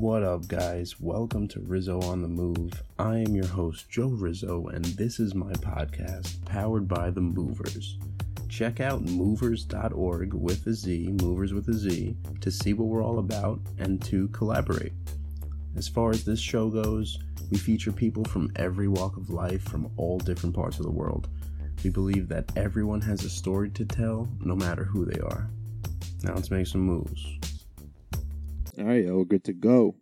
What up, guys? Welcome to Rizzo on the Move. I am your host, Joe Rizzo, and this is my podcast powered by The Movers. Check out movers.org with a Z, movers with a Z, to see what we're all about and to collaborate. As far as this show goes, we feature people from every walk of life from all different parts of the world. We believe that everyone has a story to tell, no matter who they are. Now let's make some moves. All right, yo, good to go.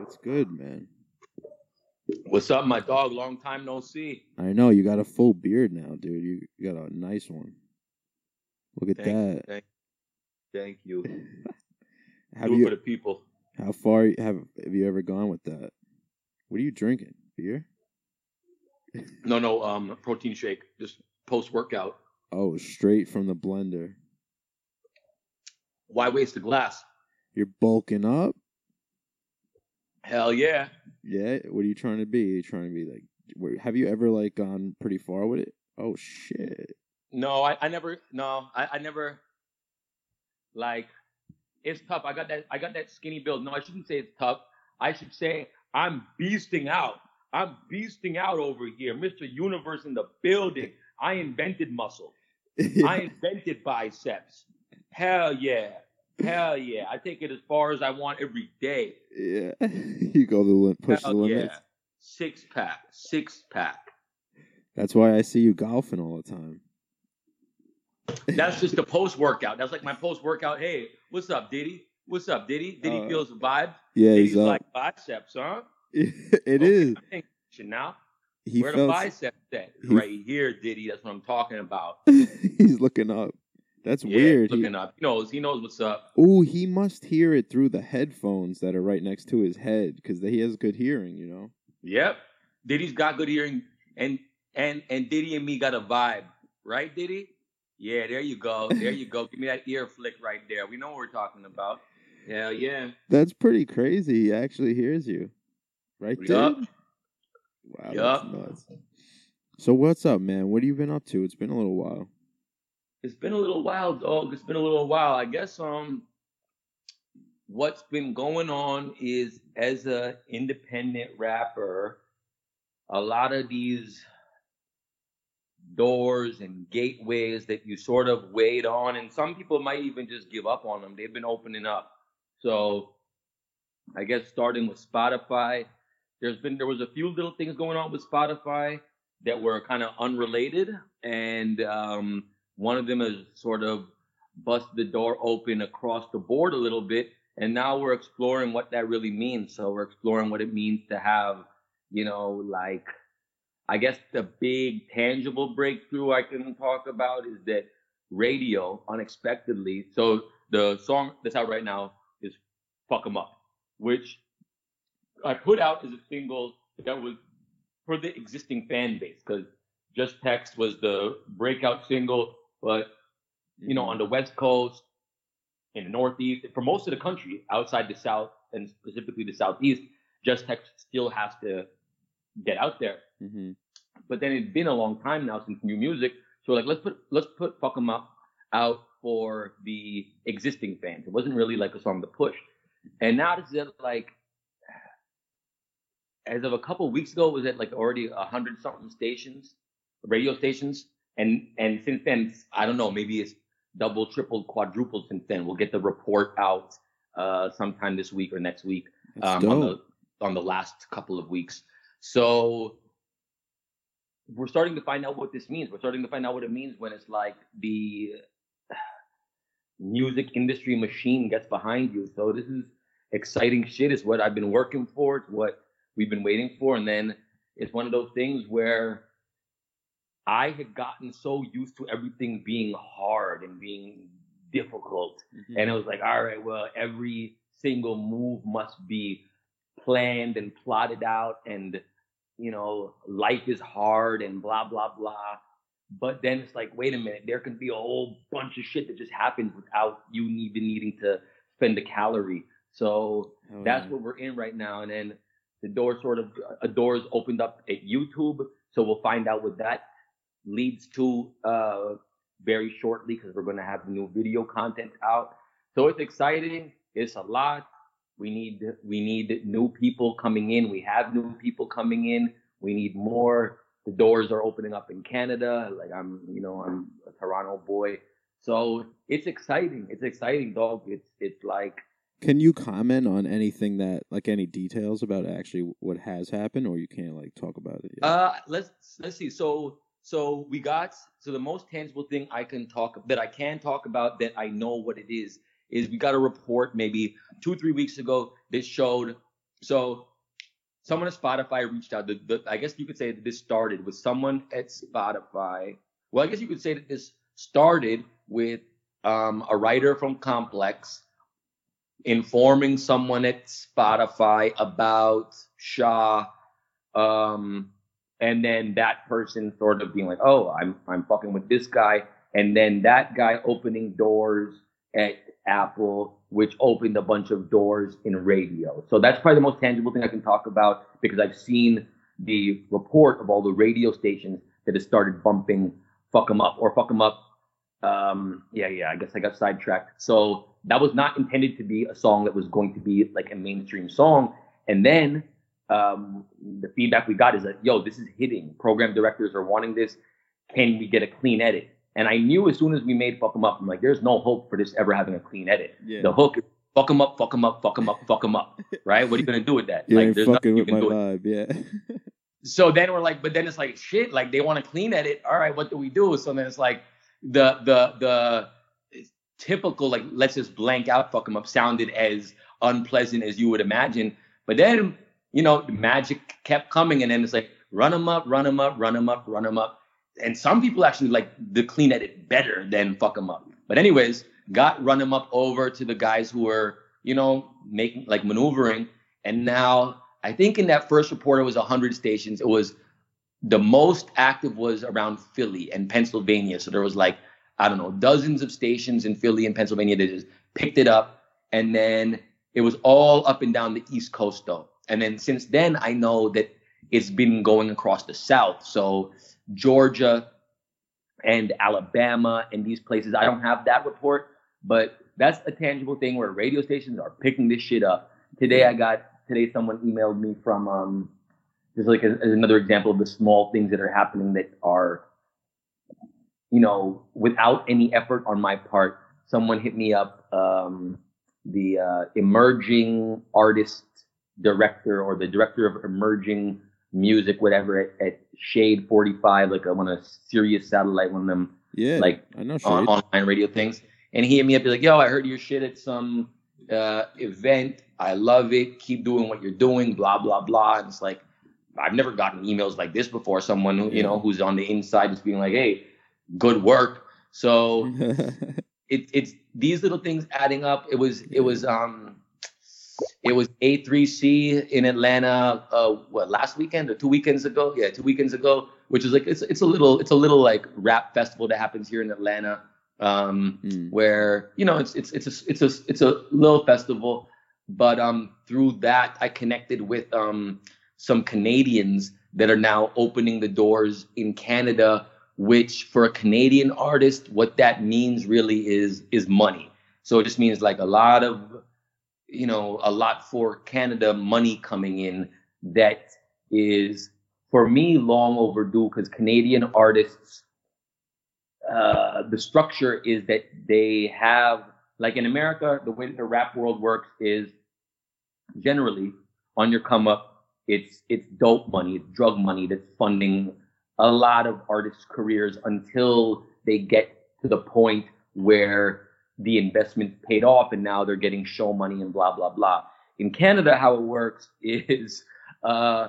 It's good, man. What's up, my dog? Long time no see. I know you got a full beard now, dude. You, you got a nice one. Look at Thank, that. thank, thank you. Have Do you for the people. how far have have you ever gone with that? What are you drinking? Beer? No, no, um, protein shake. Just post workout. Oh, straight from the blender. Why waste the glass? You're bulking up? Hell yeah. Yeah. What are you trying to be? you trying to be like? Have you ever like gone pretty far with it? Oh shit! No, I, I never. No, I, I never. Like, it's tough. I got that. I got that skinny build. No, I shouldn't say it's tough. I should say I'm beasting out. I'm beasting out over here, Mr. Universe in the building. I invented muscle. I invented biceps. Hell yeah. Hell yeah. I take it as far as I want every day. yeah. you go the lim- push the Hell limits. yeah. Six pack. Six pack. That's why I see you golfing all the time. That's just the post workout. That's like my post workout. Hey, what's up, Diddy? What's up, Diddy? Diddy Uh, feels the vibe. Yeah, Diddy's he's up. like biceps, huh? it Okay, is. I'm paying attention Now, He where the felt biceps at? he- right here, Diddy. That's what I'm talking about. he's looking up. That's Yeah, weird. He- up. He knows. He knows what's up. Ooh, he must hear it through the headphones that are right next to his head because he has good hearing. You know. Yep. Diddy's got good hearing, and and and Diddy and me got a vibe, right, Diddy? Yeah, there you go. There you go. Give me that ear flick right there. We know what we're talking about. Hell yeah. That's pretty crazy. He actually hears you, right there. Wow, nuts. So what's up, man? What have you been up to? It's been a little while. It's been a little while, dog. It's been a little while. I guess um what's been going on is as a independent rapper, a lot of these doors and gateways that you sort of wait on and some people might even just give up on them. They've been opening up. So I guess starting with Spotify, there's been there was a few little things going on with Spotify that were kind of unrelated and um one of them has sort of busted the door open across the board a little bit and now we're exploring what that really means. So we're exploring what it means to have you know like i guess the big tangible breakthrough i can talk about is that radio unexpectedly so the song that's out right now is fuck 'em up which i put out as a single that was for the existing fan base because just text was the breakout single but you know, on the West Coast, in the Northeast, for most of the country outside the South and specifically the Southeast, Just Text still has to get out there. hmm But then it's been a long time now since new music, so like let's put let's put Fuck 'Em Up out for the existing fans. It wasn't really like a song to push, and now this is at like as of a couple weeks ago, was at like already a hundred something stations, radio stations, and and since then I don't know maybe it's double, tripled, quadrupled since then. We'll get the report out uh, sometime this week or next week um, on the on the last couple of weeks. So we're starting to find out what this means. We're starting to find out what it means when it's like the music industry machine gets behind you. So this is exciting shit. It's what I've been working for. It's what we've been waiting for. And then it's one of those things where I had gotten so used to everything being hard and being difficult Mhm. and it was like, all right, well, every single move must be planned and plotted out, and you know, life is hard and blah blah blah. But then it's like, wait a minute, there can be a whole bunch of shit that just happens without you even needing to spend a calorie. So Hell that's yeah. what we're in right now. And then the door sort of a doors opened up at YouTube, so we'll find out what that leads to uh, very shortly because we're going to have new video content out. So it's exciting. it's a lot. We need we need new people coming in. We have new people coming in. We need more. The doors are opening up in Canada. Like I'm, you know, I'm a Toronto boy, so it's exciting. It's exciting, dog. It's it's like Can you comment on anything that, like, any details about actually what has happened, or you can't like talk about it? Yet? Uh, let's let's see. So so we got so the most tangible thing I can talk that I can talk about that I know what it is is we got a report maybe two three weeks ago that showed so someone at Spotify reached out. The, the, I guess you could say that this started with someone at Spotify. Well, I guess you could say that this started with um, a writer from Complex informing someone at Spotify about Shah, um, and then that person sort of being like, "Oh, I'm I'm fucking with this guy," and then that guy opening doors at Apple, which opened a bunch of doors in radio. So that's probably the most tangible thing I can talk about because I've seen the report of all the radio stations that have started bumping "fuck 'em up" or "fuck 'em up." Um, yeah, yeah. I guess I got sidetracked. So that was not intended to be a song that was going to be like a mainstream song. And then um, the feedback we got is that, yo, this is hitting. Program directors are wanting this. Can we get a clean edit? And I knew as soon as we made Fuck 'em Up, I'm like, there's no hope for this ever having a clean edit. yeah. The hook is fuck 'em up, fuck 'em up, fuck 'em up, fuck 'em up. Right? What are you going to do with that? you like, there's nothing you can do. with it. Yeah. So then we're like, but then it's like, shit, like they want to clean edit. All right, what do we do? So then it's like the the the typical like let's just blank out fuck 'em up sounded as unpleasant as you would imagine. But then, you know, the magic kept coming and then it's like run 'em up, run 'em up, run 'em up, run 'em up. And some people actually like the clean edit better than fuck 'em up. But anyways, got run 'em up over to the guys who were, you know, making like maneuvering. And now I think in that first report it was 100 stations. It was the most active was around Philly and Pennsylvania. So there was like, I don't know, dozens of stations in Philly and Pennsylvania that just picked it up. And then it was all up and down the East Coast though. And then since then, I know that it's been going across the South. So Georgia and Alabama and these places, I don't have that report, but that's a tangible thing where radio stations are picking this shit up. Today I got, today someone emailed me from, um, just like as another example of the small things that are happening that are, you know, without any effort on my part. Someone hit me up, um, the uh, emerging artist director or the director of emerging music, whatever, at, at Shade 45, like a, one of Sirius Satellite, one of them Yeah. like I know. on, online radio things. And he hit me up, be like, yo, I heard your shit at some uh, event. I love it. Keep doing what you're doing, blah, blah, blah. And it's like, I've never gotten emails like this before. Someone, who, you know, who's on the inside just being like, hey, good work. So it, it's these little things adding up. It was, it was, um, it was A3C in Atlanta, uh, what last weekend or two weekends ago? Yeah, two weekends ago, which is like it's it's a little it's a little like rap festival that happens here in Atlanta, um, Mm. where you know it's it's it's a it's a it's a little festival, but um through that I connected with um some Canadians that are now opening the doors in Canada, which for a Canadian artist, what that means really is is money. So it just means like a lot of you know, a lot for Canada money coming in that is for me long overdue because Canadian artists, uh, the structure is that they have, like in America, the way that the rap world works is generally on your come up, it's it's dope money, it's drug money that's funding a lot of artists' careers until they get to the point where the investment paid off and now they're getting show money and blah blah blah. In Canada, how it works is uh,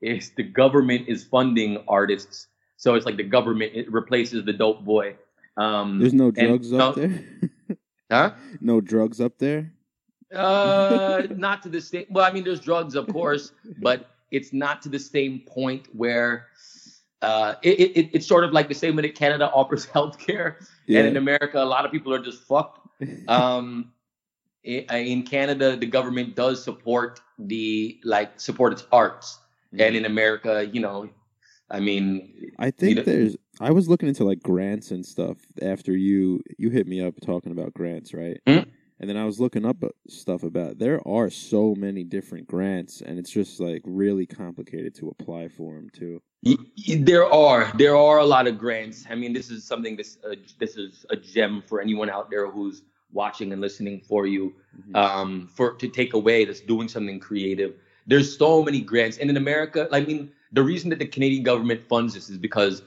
is the government is funding artists, so it's like the government it replaces the dope boy. Um, There's no and- drugs up no- there. Huh? no drugs up there. Uh, not to the same. Well, I mean, there's drugs, of course, but it's not to the same point where uh, it, it, it's sort of like the same way that Canada offers healthcare, Yeah. and in America, a lot of people are just fucked. Um, in Canada, the government does support the like support its arts, and in America, you know, I mean, I think know- there's. I was looking into like grants and stuff after you you hit me up talking about grants, right? Mhm. And then I was looking up uh, stuff about it. there are so many different grants, and it's just like really complicated to apply for them too. There are there are a lot of grants. I mean, this is something this uh, this is a gem for anyone out there who's watching and listening for you Mhm. um, for to take away that's doing something creative. There's so many grants, and in America, I mean, the reason that the Canadian government funds this is because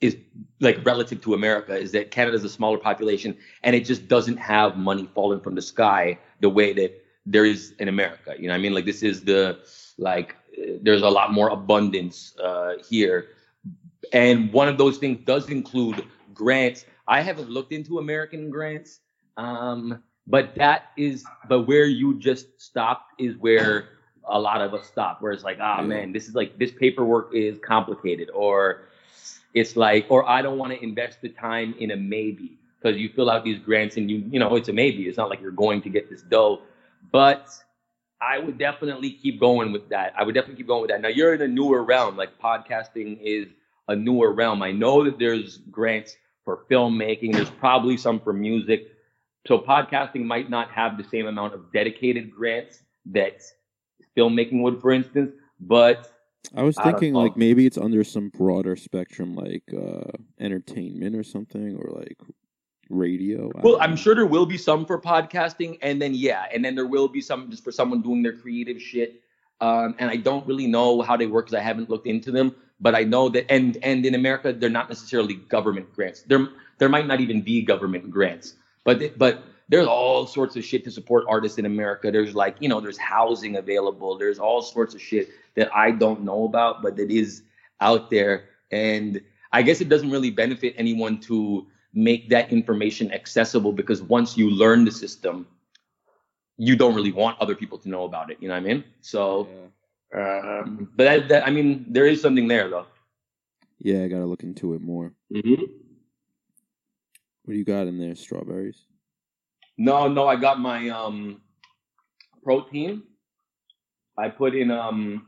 is like relative to America is that Canada Canada's a smaller population and it just doesn't have money falling from the sky the way that there is in America. You know, what I mean, like this is the like there's a lot more abundance uh, here, and one of those things does include grants. I haven't looked into American grants, um, but that is but where you just stopped is where a lot of us stop. Where it's like, ah, Yeah. man, this is like this paperwork is complicated, or it's like, or I don't want to invest the time in a maybe because you fill out these grants and you, you know, it's a maybe. It's not like you're going to get this dough, but I would definitely keep going with that. I would definitely keep going with that. Now you're in a newer realm, like podcasting is a newer realm. I know that there's grants for filmmaking. There's probably some for music. So podcasting might not have the same amount of dedicated grants that filmmaking would, for instance, but I was thinking know. like maybe it's under some broader spectrum, like uh, entertainment or something, or like radio. I Well, I'm know. sure there will be some for podcasting, and then yeah, and then there will be some just for someone doing their creative shit. Um, and I don't really know how they work because I haven't looked into them. But I know that, and and in America, they're not necessarily government grants. There there might not even be government grants. But but there's all sorts of shit to support artists in America. There's like you know there's housing available. There's all sorts of shit that I don't know about, but that is out there. And I guess it doesn't really benefit anyone to make that information accessible because once you learn the system, you don't really want other people to know about it. You know what I mean? So, Yeah. um, but that, that, I mean, there is something there though. yeah, I gotta look into it more. Mm-hmm. What do you got in there? Strawberries. No, no, I got my um, protein. I put in um,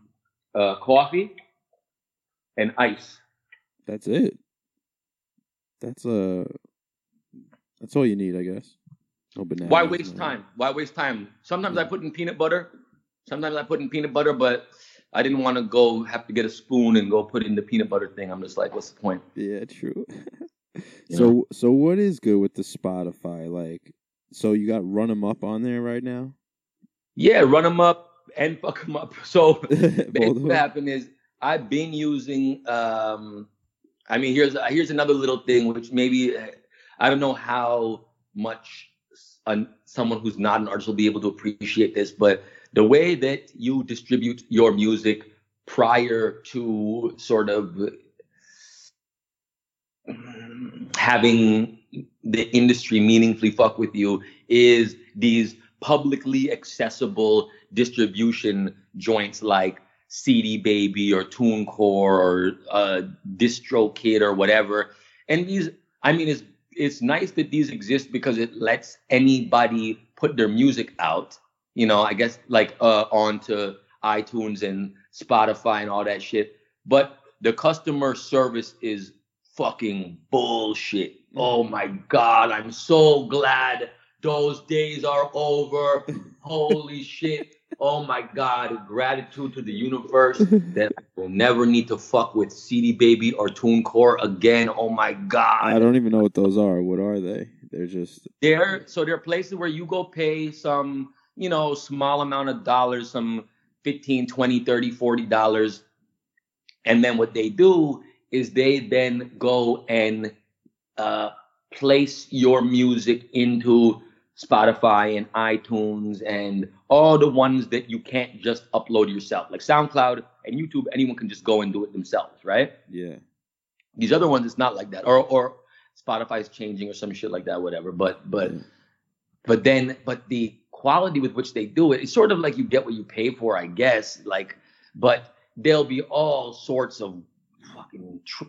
uh, coffee and ice. That's it. That's uh That's all you need, I guess. No bananas. Why waste no- time? Why waste time? Sometimes I put in peanut butter. Sometimes I put in peanut butter, but I didn't want to go have to get a spoon and go put in the peanut butter thing. I'm just like, what's the point? Yeah, true. so so what is good with the Spotify? Like, so you got run them up on there right now? Yeah, run them up and fuck them up. So Both basically of what happened is I've been using. Um, I mean, here's here's another little thing which maybe uh, I don't know how much an, someone who's not an artist will be able to appreciate this, but the way that you distribute your music prior to sort of mm, having the industry meaningfully fuck with you is these publicly accessible distribution joints like CD Baby or TuneCore or uh, DistroKid or whatever. And these, I mean, it's it's nice that these exist because it lets anybody put their music out. You know, I guess like uh, onto iTunes and Spotify and all that shit. But the customer service is fucking bullshit. Oh mm-hmm. my god, I'm so glad those days are over. Holy shit. Oh my god, gratitude to the universe that I will never need to fuck with CD Baby or TuneCore again. Oh my god. I don't even know what those are. What are they? They're just There, so there are places where you go pay some, you know, small amount of dollars, some 15, 20, 30, 40 dollars. And then what they do is they then go and uh, place your music into Spotify and iTunes and all the ones that you can't just upload yourself. Like SoundCloud and YouTube, anyone can just go and do it themselves, right? yeah. These other ones, it's not like that. Or or Spotify's changing or some shit like that, whatever. But but Yeah. but then but the quality with which they do it, it's sort of like you get what you pay for, I guess. Like, but there'll be all sorts of fucking tr-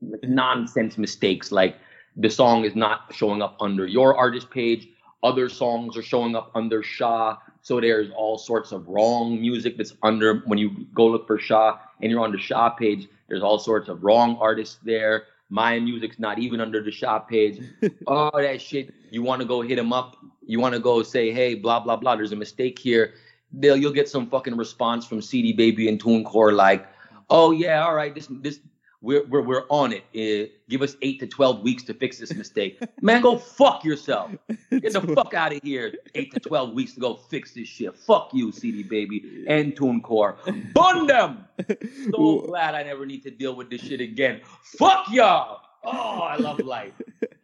nonsense mistakes. Like the song is not showing up under your artist page. Other songs are showing up under Shah. So there's all sorts of wrong music that's under when you go look for Shah and you're on the Shah page. There's all sorts of wrong artists there. My music's not even under the Shah page. all that shit. You want to go hit them up? you want to go say, hey, blah blah blah. There's a mistake here. They'll you'll get some fucking response from CD Baby and TuneCore like, oh yeah, all right, this this we're we're, we're on it. Uh, give us eight to twelve weeks to fix this mistake. Man, go fuck yourself. Get the fuck out of here. Eight to twelve weeks to go fix this shit. Fuck you, CD Baby and TuneCore. Bun them. So glad I never need to deal with this shit again. Fuck y'all. Oh, I love life.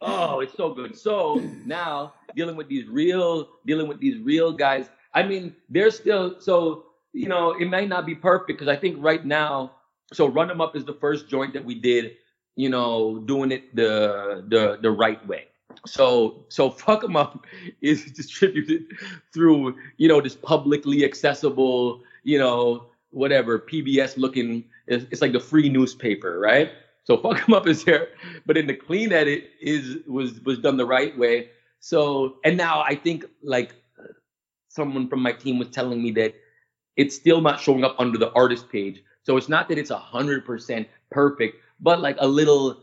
Oh, it's so good. So now dealing with these real, dealing with these real guys. I mean, they're still so you know it might not be perfect because I think right now. So run them up is the first joint that we did. You know, doing it the the the right way. So so fuck them up is distributed through you know this publicly accessible you know whatever PBS looking. It's, like the free newspaper, right? So fuck them up is there, but in the clean edit is was was done the right way. So and now I think like someone from my team was telling me that it's still not showing up under the artist page. So it's not that it's a hundred percent perfect, but like a little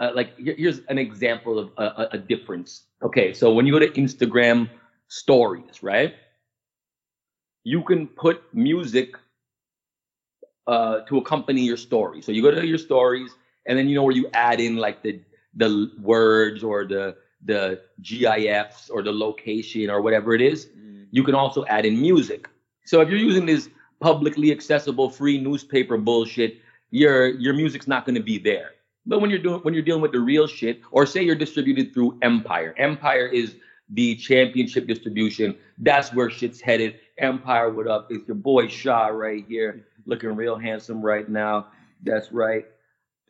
uh, like here's an example of a, a, a difference. Okay, so when you go to Instagram stories, right? You can put music uh, to accompany your story. So you go to your stories, and then you know where you add in like the the words or the the GIFs or the location or whatever it is. You can also add in music. So if you're using this publicly accessible free newspaper bullshit, your your music's not going to be there. But when you're doing when you're dealing with the real shit, or say you're distributed through Empire, Empire is the championship distribution. That's where shit's headed. Empire, what up? It's your boy Shah right here, looking real handsome right now. That's right.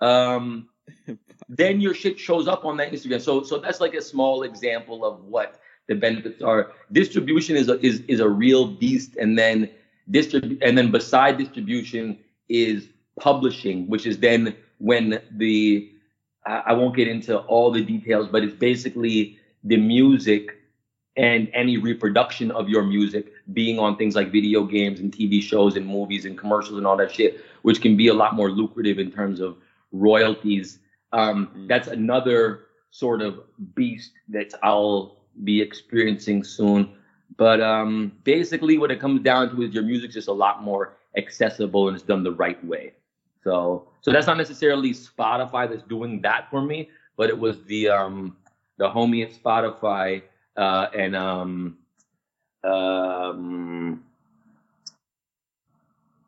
Um, then your shit shows up on that Instagram. So so that's like a small example of what the benefits are. Distribution is a is is a real beast, and then distrib and then beside distribution is publishing, which is then when the I, won't get into all the details, but it's basically the music and any reproduction of your music being on things like video games and TV shows and movies and commercials and all that shit, which can be a lot more lucrative in terms of royalties. Um, Mm. That's another sort of beast that I'll be experiencing soon. But um, basically, what it comes down to is your music's just a lot more accessible and it's done the right way. So, so that's not necessarily Spotify that's doing that for me, but it was the um, the homie at Spotify uh, and um, um,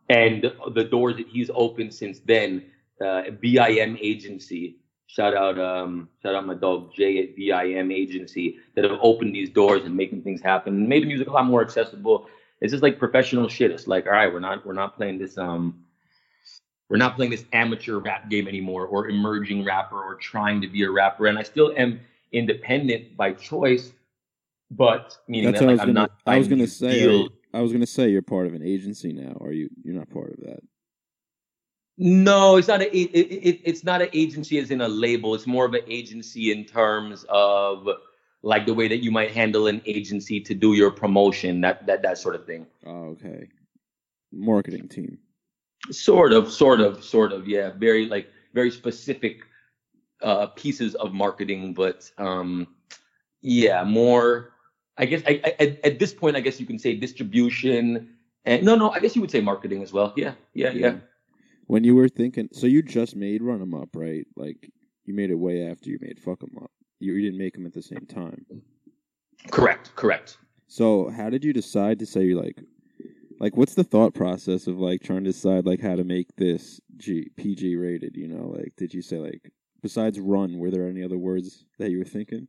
and the doors that he's opened since then. Uh, BIM agency. Shout out, um, shout out my dog Jay at VIM agency that have opened these doors and making things happen and made the music a lot more accessible. It's just like professional shit. It's like, all right, we're not we're not playing this um we're not playing this amateur rap game anymore or emerging rapper or trying to be a rapper. And I still am independent by choice, but meaning That's that what I like, was I'm gonna. not I was gonna say. you- I was gonna say you're part of an agency now. Are you? You're not part of that. No, it's not a it, it, it, it's not an agency as in a label. It's more of an agency in terms of like the way that you might handle an agency to do your promotion, that that that sort of thing. Oh, okay. Marketing team. Sort of, sort of, sort of. Yeah, very like very specific uh, pieces of marketing, but um, yeah, more. I guess I, I, at, at this point, I guess you can say distribution. And no, no, I guess you would say marketing as well. Yeah, yeah, yeah. When you were thinking, so you just made Run 'Em Up, right? Like you made it way after you made Fuck 'Em Up. You, you didn't make them at the same time. Correct, correct. So how did you decide to say like, like what's the thought process of like trying to decide like how to make this G, PG rated? You know, like did you say like besides run, were there any other words that you were thinking,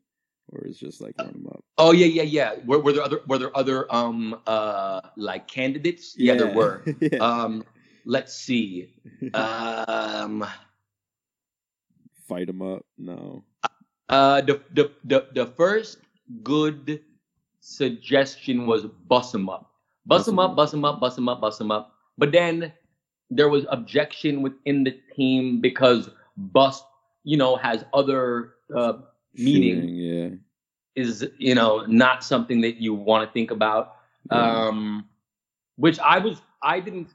or is just like run Run 'Em Up? Oh yeah, yeah, yeah. Were, were there other were there other um uh like candidates? Yeah, there were. yeah. Um, let's see. Um, Fight 'em up? No. uh, the the the the first good suggestion was bust 'em up, bust 'em up, bust 'em up, bust 'em up, bust 'em up. But then there was objection within the team because bust, you know, has other uh, meaning. Yeah. is you know not something that you want to think about Yeah. um which i was i didn't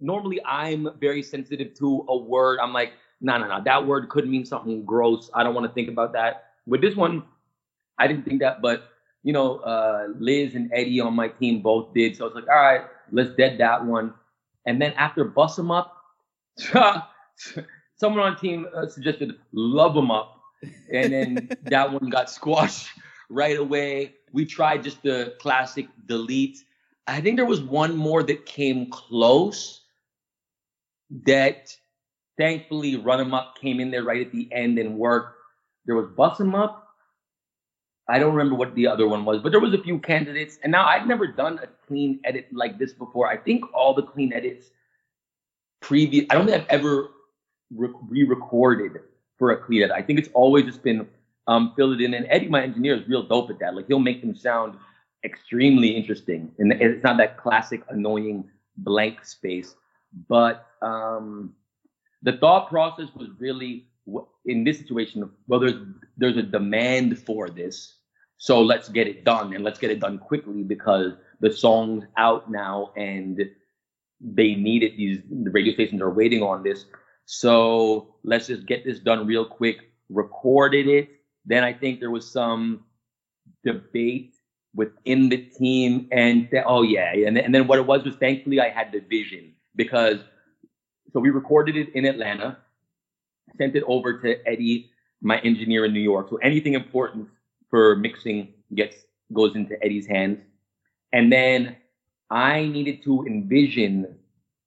normally i'm very sensitive to a word i'm like no no no that word could mean something gross i don't want to think about that with this one i didn't think that but you know, uh, Liz and Eddie on my team both did. So I was like, all right, let's dead that one. And then after bust Bust 'em Up, someone on team uh, suggested them Up. And then that one got squashed right away. We tried just the classic delete. I think there was one more that came close that thankfully run Run 'em Up came in there right at the end and worked. There was Bust 'em Up. I don't remember what the other one was, but there was a few candidates. And now I've never done a clean edit like this before. I think all the clean edits previous, I don't think I've ever re-recorded for a clean edit. I think it's always just been um, fill it in. And Eddie, my engineer, is real dope at that. Like he'll make them sound extremely interesting, and it's not that classic annoying blank space. But um, the thought process was really in this situation. Well, there's there's a demand for this, so let's get it done, and let's get it done quickly because the song's out now, and they need it. These the radio stations are waiting on this. So let's just get this done real quick. Recorded it. Then I think there was some debate within the team, and th- oh yeah, and, and then what it was was thankfully I had the vision because so we recorded it in Atlanta, sent it over to Eddie, my engineer in New York. So anything important for mixing gets goes into Eddie's hands, and then I needed to envision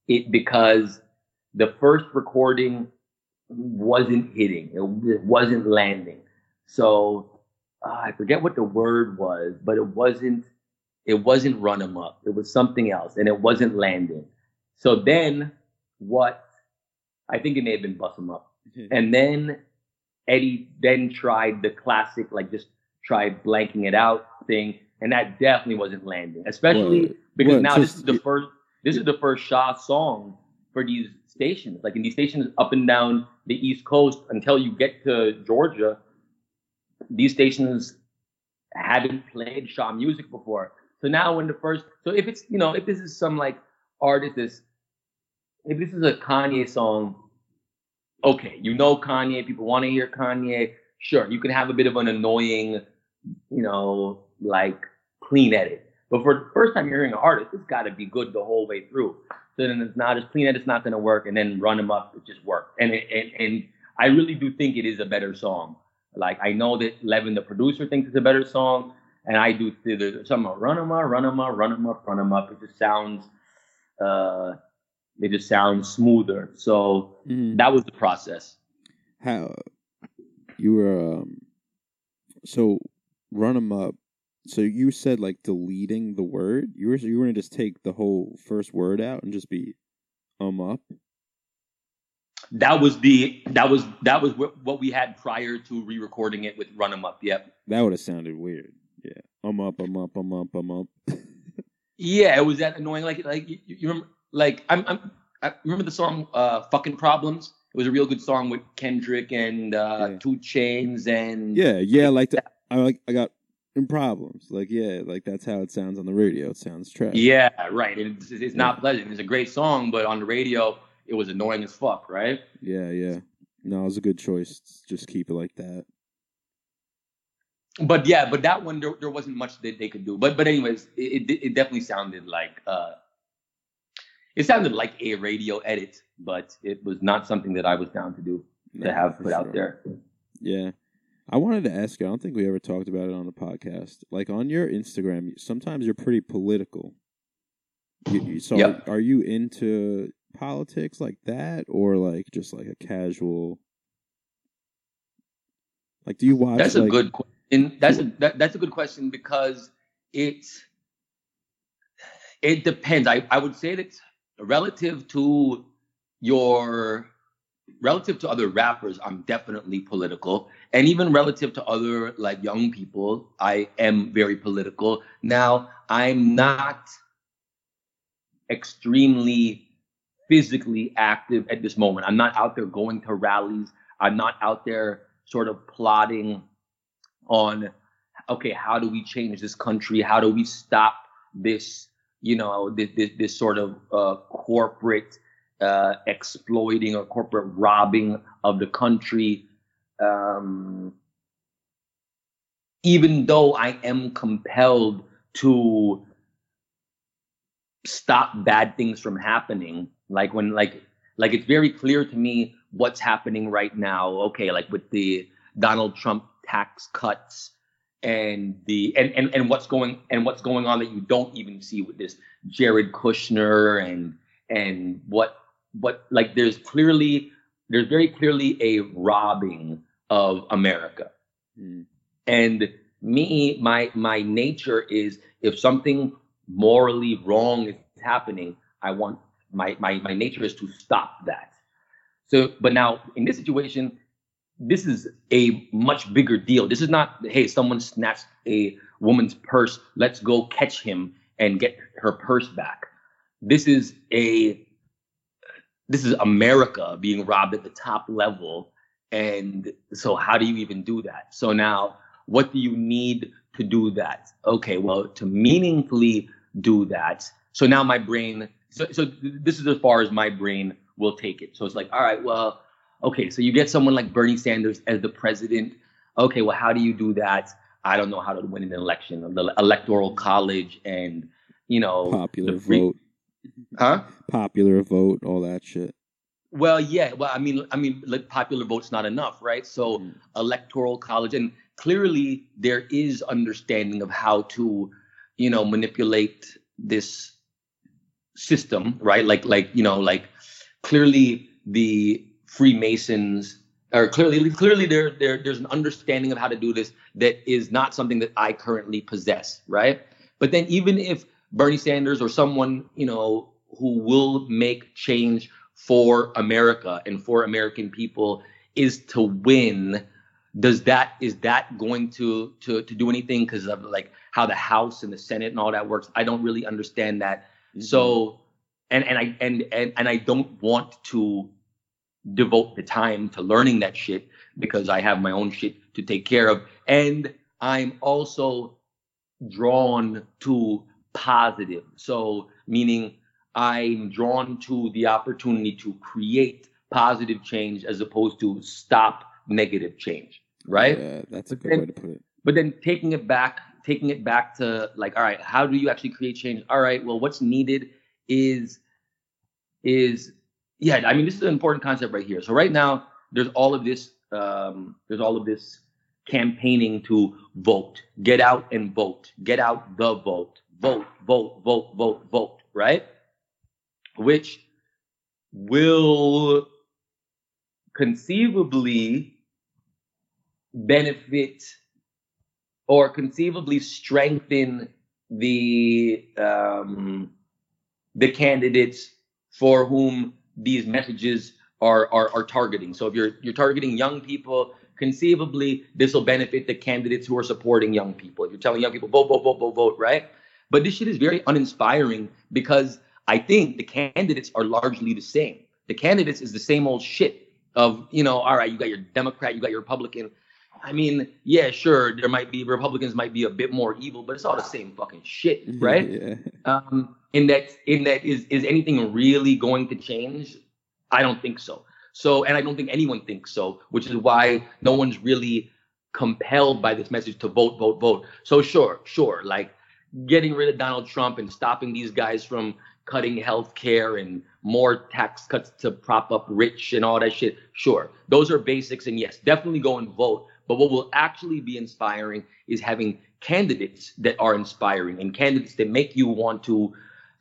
it because the first recording wasn't hitting, it wasn't landing. So uh, I forget what the word was, but it wasn't it wasn't run up. It was something else, and it wasn't landing. So then what? I think it may have been bust them up, mm-hmm. and then Eddie then tried the classic, like just tried blanking it out thing, and that definitely wasn't landing. Especially what? because what? now this is the first this is the first Shah song for these stations. Like in these stations up and down the East Coast until you get to Georgia, these stations haven't played Shah music before. So now when the first so if it's you know, if this is some like artist is if this is a Kanye song, okay, you know Kanye, people want to hear Kanye, sure, you can have a bit of an annoying, you know, like clean edit. But for the first time you're hearing an artist, it's got to be good the whole way through. So then it's not as clean edit's not going to work, and then run them up, it just worked. And, and and I really do think it is a better song. Like I know that Levin, the producer, thinks it's a better song, and I do. Some run them up, run them up, run them up, run them up. It just sounds, uh, they just sound smoother. So mm. that was the process. How you were um, so run them up. So you said like deleting the word. You were you were gonna just take the whole first word out and just be um up. That was the that was that was what we had prior to re-recording it with Run 'Em Up. Yep. That would have sounded weird. Yeah. I'm up. I'm up. I'm up. I'm up. yeah, it was that annoying. Like like you, you remember like I'm I'm I remember the song uh "Fucking Problems." It was a real good song with Kendrick and uh yeah. 2 Chainz and yeah yeah like that. I like I got in problems. Like, yeah, like that's how it sounds on the radio. It sounds trash. Yeah, right. It's, it's not pleasant. It's a great song, but on the radio, it was annoying as fuck, right? Yeah, yeah. No, it was a good choice. Just keep it like that. But yeah, but that one there, there wasn't much that they could do. But but anyways, it, it, it definitely sounded like uh, it sounded like a radio edit, but it was not something that I was down to do to have put sure. out there. Yeah. I wanted to ask you, I don't think we ever talked about it on the podcast. Like on your Instagram, sometimes you're pretty political. You, so yep. are, are you into politics like that or like just like a casual like do you watch That's like, a good question. That's a that, that's a good question because it's it depends. I, I would say that relative to your relative to other rappers, I'm definitely political. And even relative to other like young people, I am very political. Now, I'm not extremely physically active at this moment. I'm not out there going to rallies. I'm not out there sort of plotting on okay, how do we change this country? How do we stop this, you know, this this, this sort of uh, corporate uh, exploiting or corporate robbing of the country. Um, even though I am compelled to stop bad things from happening, like when like like it's very clear to me what's happening right now. Okay, like with the Donald Trump tax cuts and the and, and and what's going and what's going on that you don't even see with this Jared Kushner and and what what like there's clearly there's very clearly a robbing of America. Mm. And me, my my nature is if something morally wrong is happening, I want my my my nature is to stop that. So, but now in this situation, this is a much bigger deal. This is not hey, someone snatched a woman's purse, let's go catch him and get her purse back. This is a this is America being robbed at the top level. And so, how do you even do that? So, now what do you need to do that? Okay, well, to meaningfully do that. So now my brain, so, so this is as far as my brain will take it. So it's like, all right, well, okay, so you get someone like Bernie Sanders as the president. Okay, well, how do you do that? I don't know how to win an election, the electoral college, and you know, popular free, vote, huh? Popular vote, all that shit. Well, yeah. Well, I mean, I mean, like popular vote's not enough, right? So mm. electoral college, and clearly there is understanding of how to, you know, manipulate this system, right? Like, like you know, like clearly the Freemasons or clearly, clearly there, there, there's an understanding of how to do this that is not something that I currently possess, right? But then even if Bernie Sanders or someone, you know, who will make change for America and for American people is to win does that is that going to to to do anything because of like how the house and the senate and all that works i don't really understand that mm-hmm. so and and i and, and and i don't want to devote the time to learning that shit because i have my own shit to take care of and i'm also drawn to positive so meaning i'm drawn to the opportunity to create positive change as opposed to stop negative change right? Yeah, that's a good and, way to put it. But then taking it back, taking it back to like, all right, how do you actually create change? All right, well, what's needed is is yeah. I mean, this is an important concept right here. So right now, there's all of this. Um, there's all of this campaigning to vote, get out and vote, get out the vote, vote, vote, vote, vote, vote, right? Which will conceivably benefit or conceivably strengthen the um, the candidates for whom these messages are, are are targeting. So if you're you're targeting young people, conceivably this will benefit the candidates who are supporting young people. If you're telling young people vote, vote, vote, vote, vote, right? But this shit is very uninspiring because I think the candidates are largely the same. The candidates is the same old shit of you know, all right, you got your Democrat, you got your Republican, I mean, yeah, sure, there might be Republicans might be a bit more evil, but it's all the same fucking shit, right? yeah. Um, in that, in that, is is anything really going to change? I don't think so. So, and I don't think anyone thinks so, which is why no one's really compelled by this message to vote, vote, vote. So, sure, sure, like getting rid of Donald Trump and stopping these guys from cutting health care and more tax cuts to prop up rich and all that shit. Sure, those are basics, and yes, definitely go and vote. But what will actually be inspiring is having candidates that are inspiring and candidates that make you want to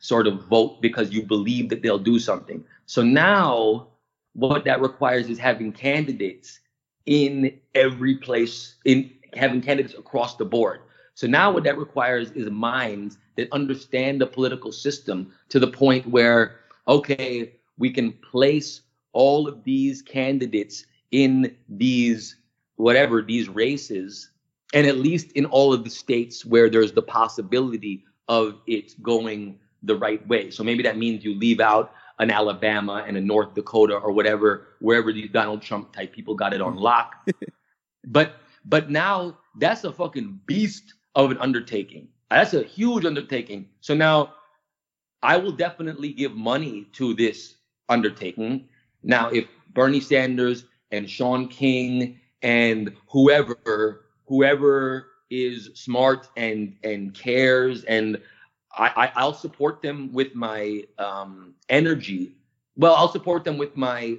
sort of vote because you believe that they'll do something. So now what that requires is having candidates in every place, in having candidates across the board. So now what that requires is minds that understand the political system to the point where, okay, we can place all of these candidates in these whatever these races, and at least in all of the states where there's the possibility of it going the right way. So maybe that means you leave out an Alabama and a North Dakota or whatever, wherever these Donald Trump type people got it on lock. but but now that's a fucking beast of an undertaking. That's a huge undertaking. So now I will definitely give money to this undertaking. Now, if Bernie Sanders and Shaun King and whoever whoever is smart and and cares and I, I I'll support them with my um energy. Well, I'll support them with my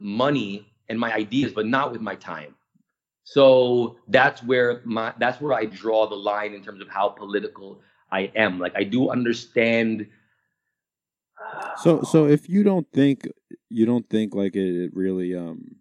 money and my ideas, but not with my time. So that's where my that's where I draw the line in terms of how political I am. Like I do understand. So so if you don't think you don't think like it, it really um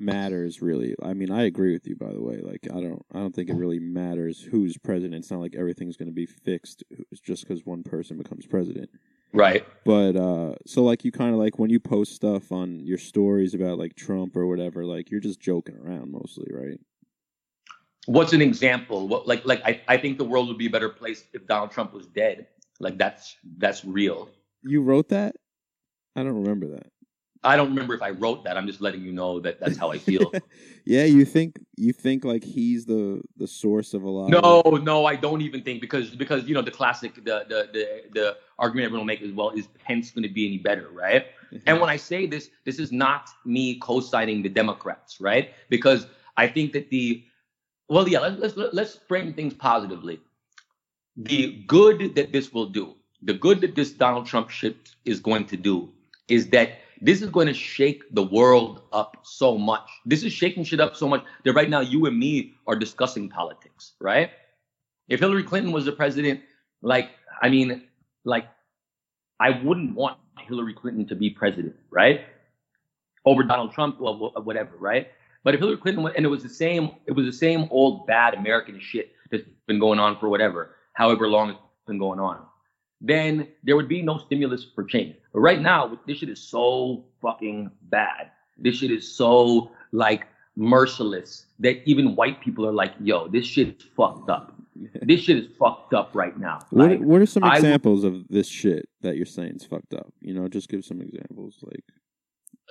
matters really. I mean, I agree with you by the way. Like I don't I don't think it really matters who's president. It's not like everything's going to be fixed just cuz one person becomes president. Right. But uh so like you kind of like when you post stuff on your stories about like Trump or whatever, like you're just joking around mostly, right? What's an example? What like like I, I think the world would be a better place if Donald Trump was dead. Like that's that's real. You wrote that? I don't remember that. I don't remember if I wrote that. I'm just letting you know that that's how I feel. yeah, you think you think like he's the the source of a lot. No, of... no, I don't even think because because you know the classic the the the, the argument everyone will make as well is Pence going to be any better, right? Mm-hmm. and when I say this, this is not me co-signing the Democrats, right? Because I think that the well, yeah, let's let's let's frame things positively. The good that this will do, the good that this Donald Trump shit is going to do, is that this is going to shake the world up so much. This is shaking shit up so much that right now you and me are discussing politics, right? If Hillary Clinton was the president, like, I mean, like, I wouldn't want Hillary Clinton to be president, right? Over Donald Trump, well, whatever, right? But if Hillary Clinton, and it was the same, it was the same old bad American shit that's been going on for whatever, however long it's been going on then there would be no stimulus for change. But right now, this shit is so fucking bad. This shit is so like merciless that even white people are like, yo, this shit is fucked up. this shit is fucked up right now. What, like, what are some examples of this shit that you're saying is fucked up? You know, just give some examples like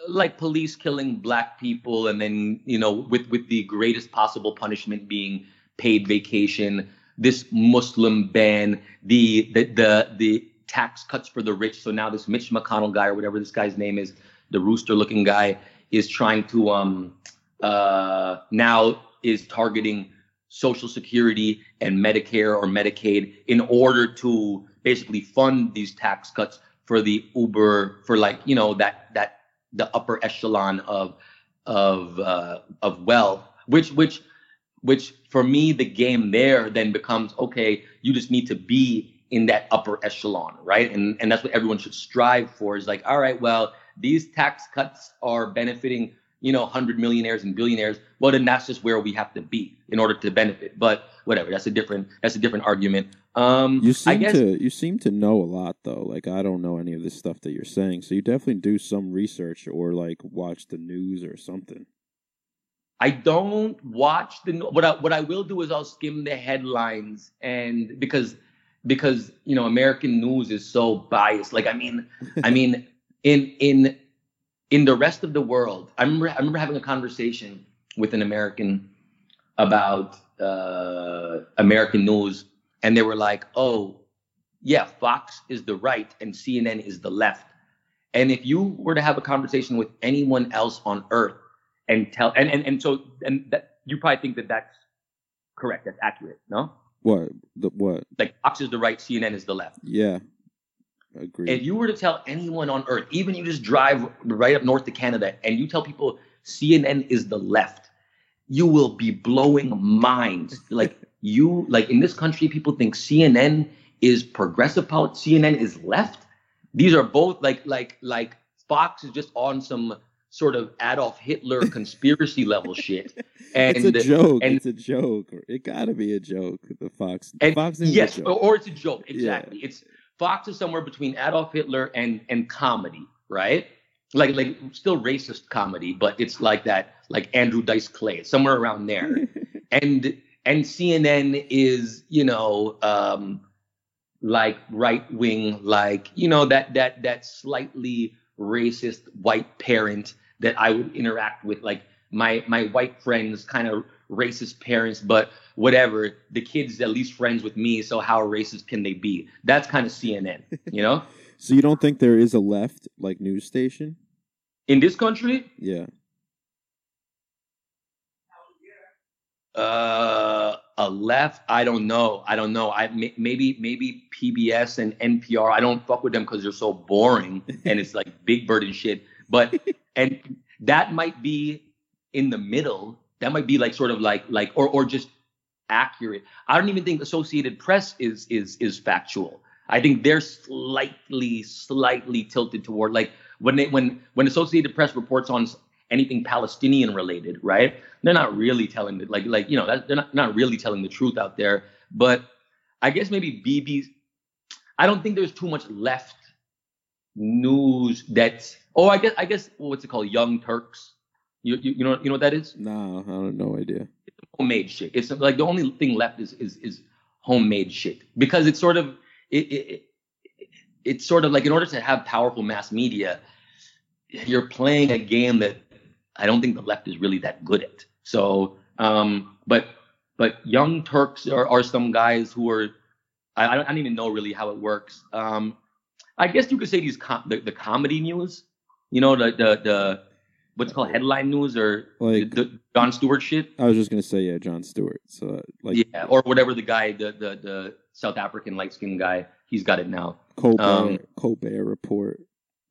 like police killing black people and then, you know, with with the greatest possible punishment being paid vacation this Muslim ban, the the the, the tax cuts for the rich. So now this Mitch McConnell guy or whatever this guy's name is, the rooster looking guy, is trying to um uh now is targeting Social Security and Medicare or Medicaid in order to basically fund these tax cuts for the Uber for like you know that that the upper echelon of of uh, of wealth, which which which for me the game there then becomes okay you just need to be in that upper echelon right? And and that's what everyone should strive for is like all right well these tax cuts are benefiting you know 100 millionaires and billionaires. Well then that's just where we have to be in order to benefit. But whatever that's a different that's a different argument. Um you seem guess, to you seem to know a lot though. Like i don't know any of this stuff that you're saying. So you definitely do some research or like watch the news or something I don't watch the what I, what I will do is I'll skim the headlines and because because you know American news is so biased. Like I mean I mean in in in the rest of the world, I remember I remember having a conversation with an American about uh, American news, and they were like, "Oh, yeah, Fox is the right and CNN is the left." And if you were to have a conversation with anyone else on earth and tell and and, and so and that you probably think that that's correct that's accurate no? What the what? Like fox is the right cnn is the left. Yeah. Agree. If you were to tell anyone on earth even you just drive right up north to canada and you tell people cnn is the left you will be blowing minds. Like you like in this country people think cnn is progressive politics cnn is left. These are both like like like fox is just on some sort of Adolf Hitler conspiracy level shit. And it's a joke. And, it's a joke. It got to be a joke. The Fox. And Fox yes, or it's a joke. Exactly. Yeah. It's Fox is somewhere between Adolf Hitler and and comedy, right? Like like still racist comedy, but it's like that, like Andrew Dice Clay, somewhere around there. and and CNN is, you know, um, like right wing, like you know that that that slightly racist white parent that I would interact with, like my my white friends, kind of racist parents, but whatever. The kids at least friends with me, so how racist can they be? That's kind of CNN, you know. so you don't think there is a left like news station in this country? Yeah. Uh, a left? I don't know. I don't know. I may, maybe maybe PBS and NPR. I don't fuck with them because they're so boring and it's like Big Bird and shit. But and that might be in the middle. That might be like sort of like like or or just accurate. I don't even think Associated Press is is is factual. I think they're slightly slightly tilted toward like when they when when Associated Press reports on anything Palestinian related, right? They're not really telling the, like like you know that, they're not not really telling the truth out there. But I guess maybe BB's. I don't think there's too much left news that's. Oh, I guess I guess what's it called? Young Turks. You you, you know you know what that is? No, I have no idea. It's homemade shit. It's like the only thing left is is is homemade shit because it's sort of it, it, it it's sort of like in order to have powerful mass media, you're playing a game that I don't think the left is really that good at. So, um, but but Young Turks are, are some guys who are I, I, don't, I don't even know really how it works. Um, I guess you could say these com- the, the comedy news, you know, the the the what's it called headline news or Like- the, the Jon Stewart shit. I was just gonna say yeah, Jon Stewart. So uh, like yeah, or whatever the guy, the the the South African light skinned guy, he's got it now. Colbert, um, Colbert report,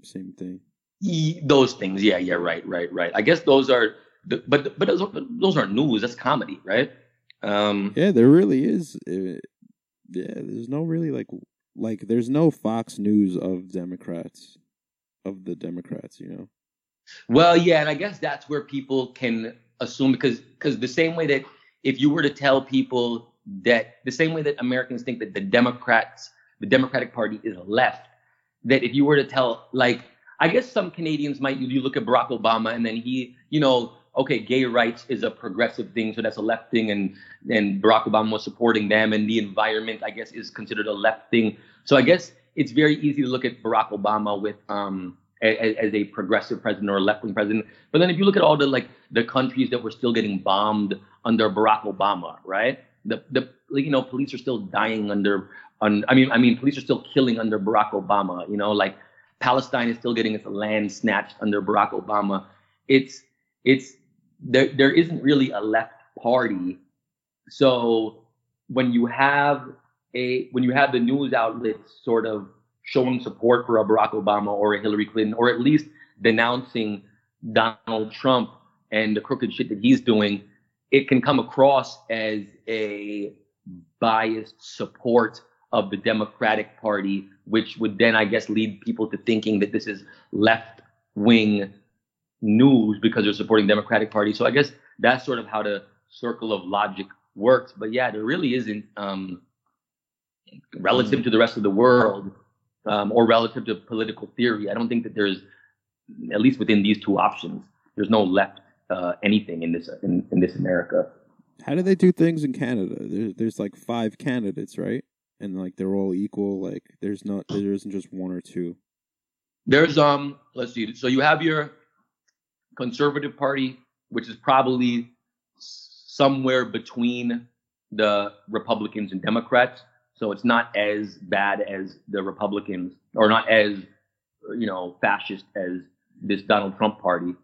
same thing. Ye- those things, yeah, yeah, right, right, right. I guess those are, the, but but those, those aren't news. That's comedy, right? Um, Yeah, there really is. uh, yeah, there's no really like like there's no Fox News of Democrats, of the Democrats. You know. Well, yeah, and I guess that's where people can assume because because the same way that if you were to tell people that the same way that Americans think that the Democrats, the Democratic Party is left, that if you were to tell like I guess some Canadians might you look at Barack Obama and then he, you know, okay, gay rights is a progressive thing, so that's a left thing, and and Barack Obama was supporting them, and the environment, I guess, is considered a left thing. So I guess it's very easy to look at Barack Obama with um as, as a progressive president or a left wing president. But then if you look at all the like the countries that were still getting bombed under Barack Obama, right? The the you know police are still dying under on I mean I mean police are still killing under Barack Obama. You know like Palestine is still getting its land snatched under Barack Obama. It's it's there there isn't really a left party. So when you have a when you have the news outlets sort of showing support for a Barack Obama or a Hillary Clinton, or at least denouncing Donald Trump and the crooked shit that he's doing, it can come across as a biased support of the Democratic Party, which would then, I guess, lead people to thinking that this is left wing news because they're supporting Democratic Party. So I guess that's sort of how the circle of logic works. But yeah, there really isn't um, relative to the rest of the world um, or relative to political theory. I don't think that there's, at least within these two options, there's no left uh, anything in this in, in this America. How do they do things in Canada? There, there's like five candidates, right? And like they're all equal. Like there's not there isn't just one or two. There's um, let's see. So you have your Conservative Party, which is probably somewhere between the Republicans and Democrats. So it's not as bad as the Republicans, or not as you know fascist as this Donald Trump party,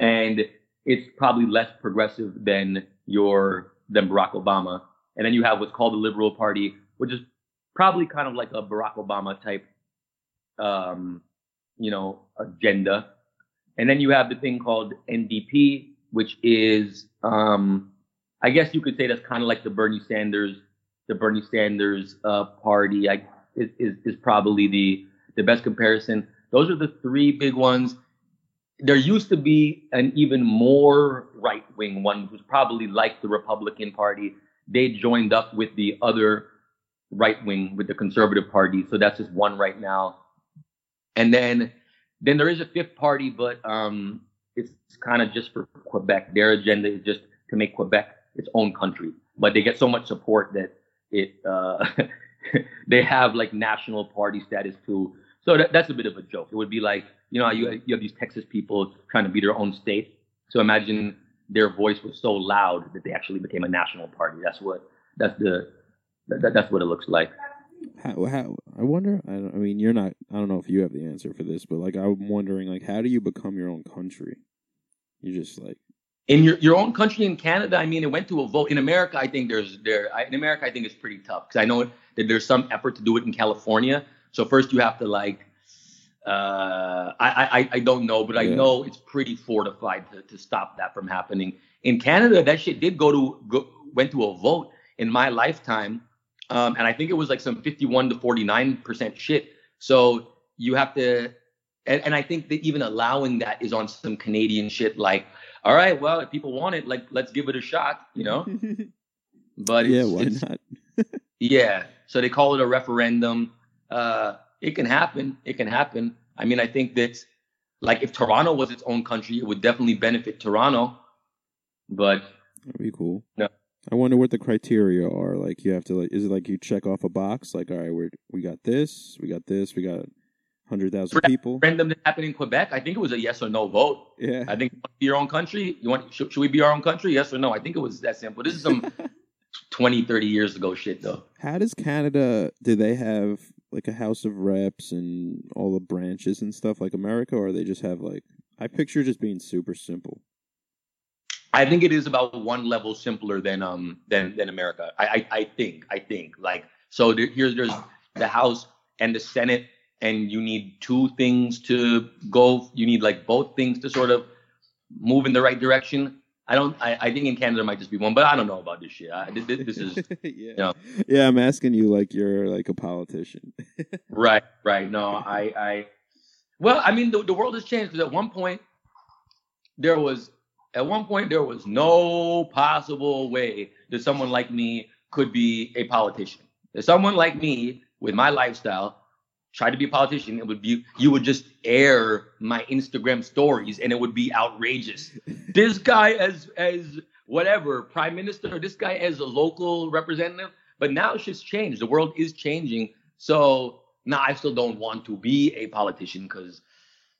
and it's probably less progressive than your than Barack Obama. And then you have what's called the Liberal Party, which is probably kind of like a Barack Obama type, um, you know, agenda. And then you have the thing called NDP, which is, um, I guess you could say that's kind of like the Bernie Sanders, the Bernie Sanders uh, party. I, is, is probably the the best comparison. Those are the three big ones. There used to be an even more right wing one, which was probably like the Republican Party. They joined up with the other right wing, with the Conservative Party. So that's just one right now. And then then there is a fifth party, but um, it's kind of just for Quebec. Their agenda is just to make Quebec its own country. But they get so much support that it uh, they have like national party status too. So that, that's a bit of a joke. It would be like you know you you have these Texas people trying to be their own state. So imagine their voice was so loud that they actually became a national party. That's what that's the that, that's what it looks like. How, how I wonder. I, I mean, you're not. I don't know if you have the answer for this, but like I'm wondering, like, how do you become your own country? You just like in your, your own country in Canada, I mean, it went to a vote. In America, I think there's there. I, in America, I think it's pretty tough because I know that there's some effort to do it in California. So first, you have to like. Uh, I, I I don't know, but I Yeah. know it's pretty fortified to, to stop that from happening. In Canada, that shit did go to go, went to a vote in my lifetime, um, and I think it was like some 51 to 49 percent shit. So you have to, and, and I think that even allowing that is on some Canadian shit. Like, all right, well, if people want it, like, let's give it a shot, you know. But yeah, why it's- not? yeah. So they call it a referendum. Uh, it can happen. It can happen. I mean, I think that, like, if Toronto was its own country, it would definitely benefit Toronto. But That'd be cool. No. I wonder what the criteria are. Like, you have to like, is it like you check off a box? Like, all right, we we got this, we got this, we got hundred thousand people. referendum that happened in Quebec, I think it was a yes or no vote. Yeah. I think you be your own country. You want should, should we be our own country? Yes or no? I think it was that simple. This is some 20, 30 years ago shit though. How does Canada? Do they have like a House of Reps and all the branches and stuff like America, or they just have like? I picture just being super simple. I think it is about one level simpler than um than than America. I I, I think I think like so there, here's there's the House and the Senate, and you need two things to go. You need like both things to sort of move in the right direction. I don't. I, I think in Canada it might just be one, but I don't know about this shit. I, this, this is yeah. Yeah. Yeah, I'm asking you like you're like a politician. Right, right. No, I, I, well, I mean, the, the world has changed because at one point there was, at one point there was no possible way that someone like me could be a politician. That someone like me with my lifestyle tried to be a politician, it would be you would just air my Instagram stories and it would be outrageous. this guy as as whatever prime minister, this guy as a local representative. But now shit's changed. The world is changing. So now I still don't want to be a politician because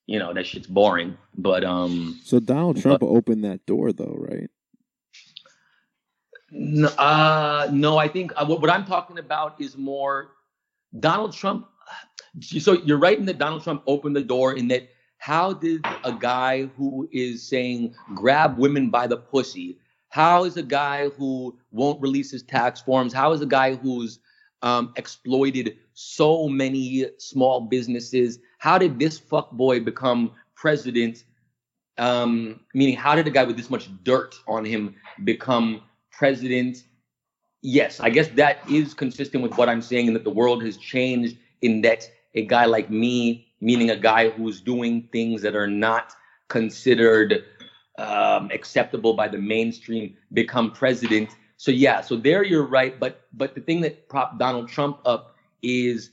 you know that shit's boring. But um, So Donald Trump opened that door, though, right? no, uh, no, I think uh, what, what I'm talking about is more Donald Trump. So you're right in that Donald Trump opened the door in that. How did a guy who is saying grab women by the pussy? How is a guy who won't release his tax forms? How is a guy who's um, exploited so many small businesses? How did this fuckboy become president? Um, meaning, how did a guy with this much dirt on him become president? Yes, I guess that is consistent with what I'm saying, and that the world has changed. In that a guy like me, meaning a guy who's doing things that are not considered um, acceptable by the mainstream, become president. So yeah, so there you're right. But but the thing that propped Donald Trump up is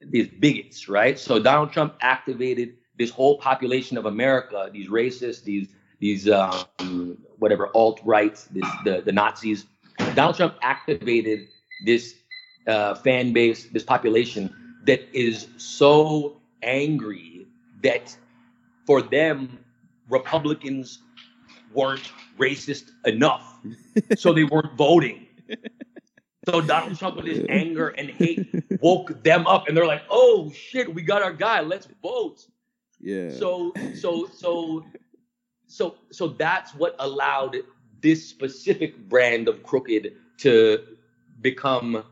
these bigots, right? So Donald Trump activated this whole population of America, these racists, these these um, whatever alt right, the the Nazis. Donald Trump activated this uh, fan base, this population that is so angry that for them Republicans weren't racist enough, so they weren't voting. So Donald Trump, with his anger and hate, woke them up, and they're like, "Oh shit, we got our guy. Let's vote." Yeah. So so so so so that's what allowed this specific brand of crooked to become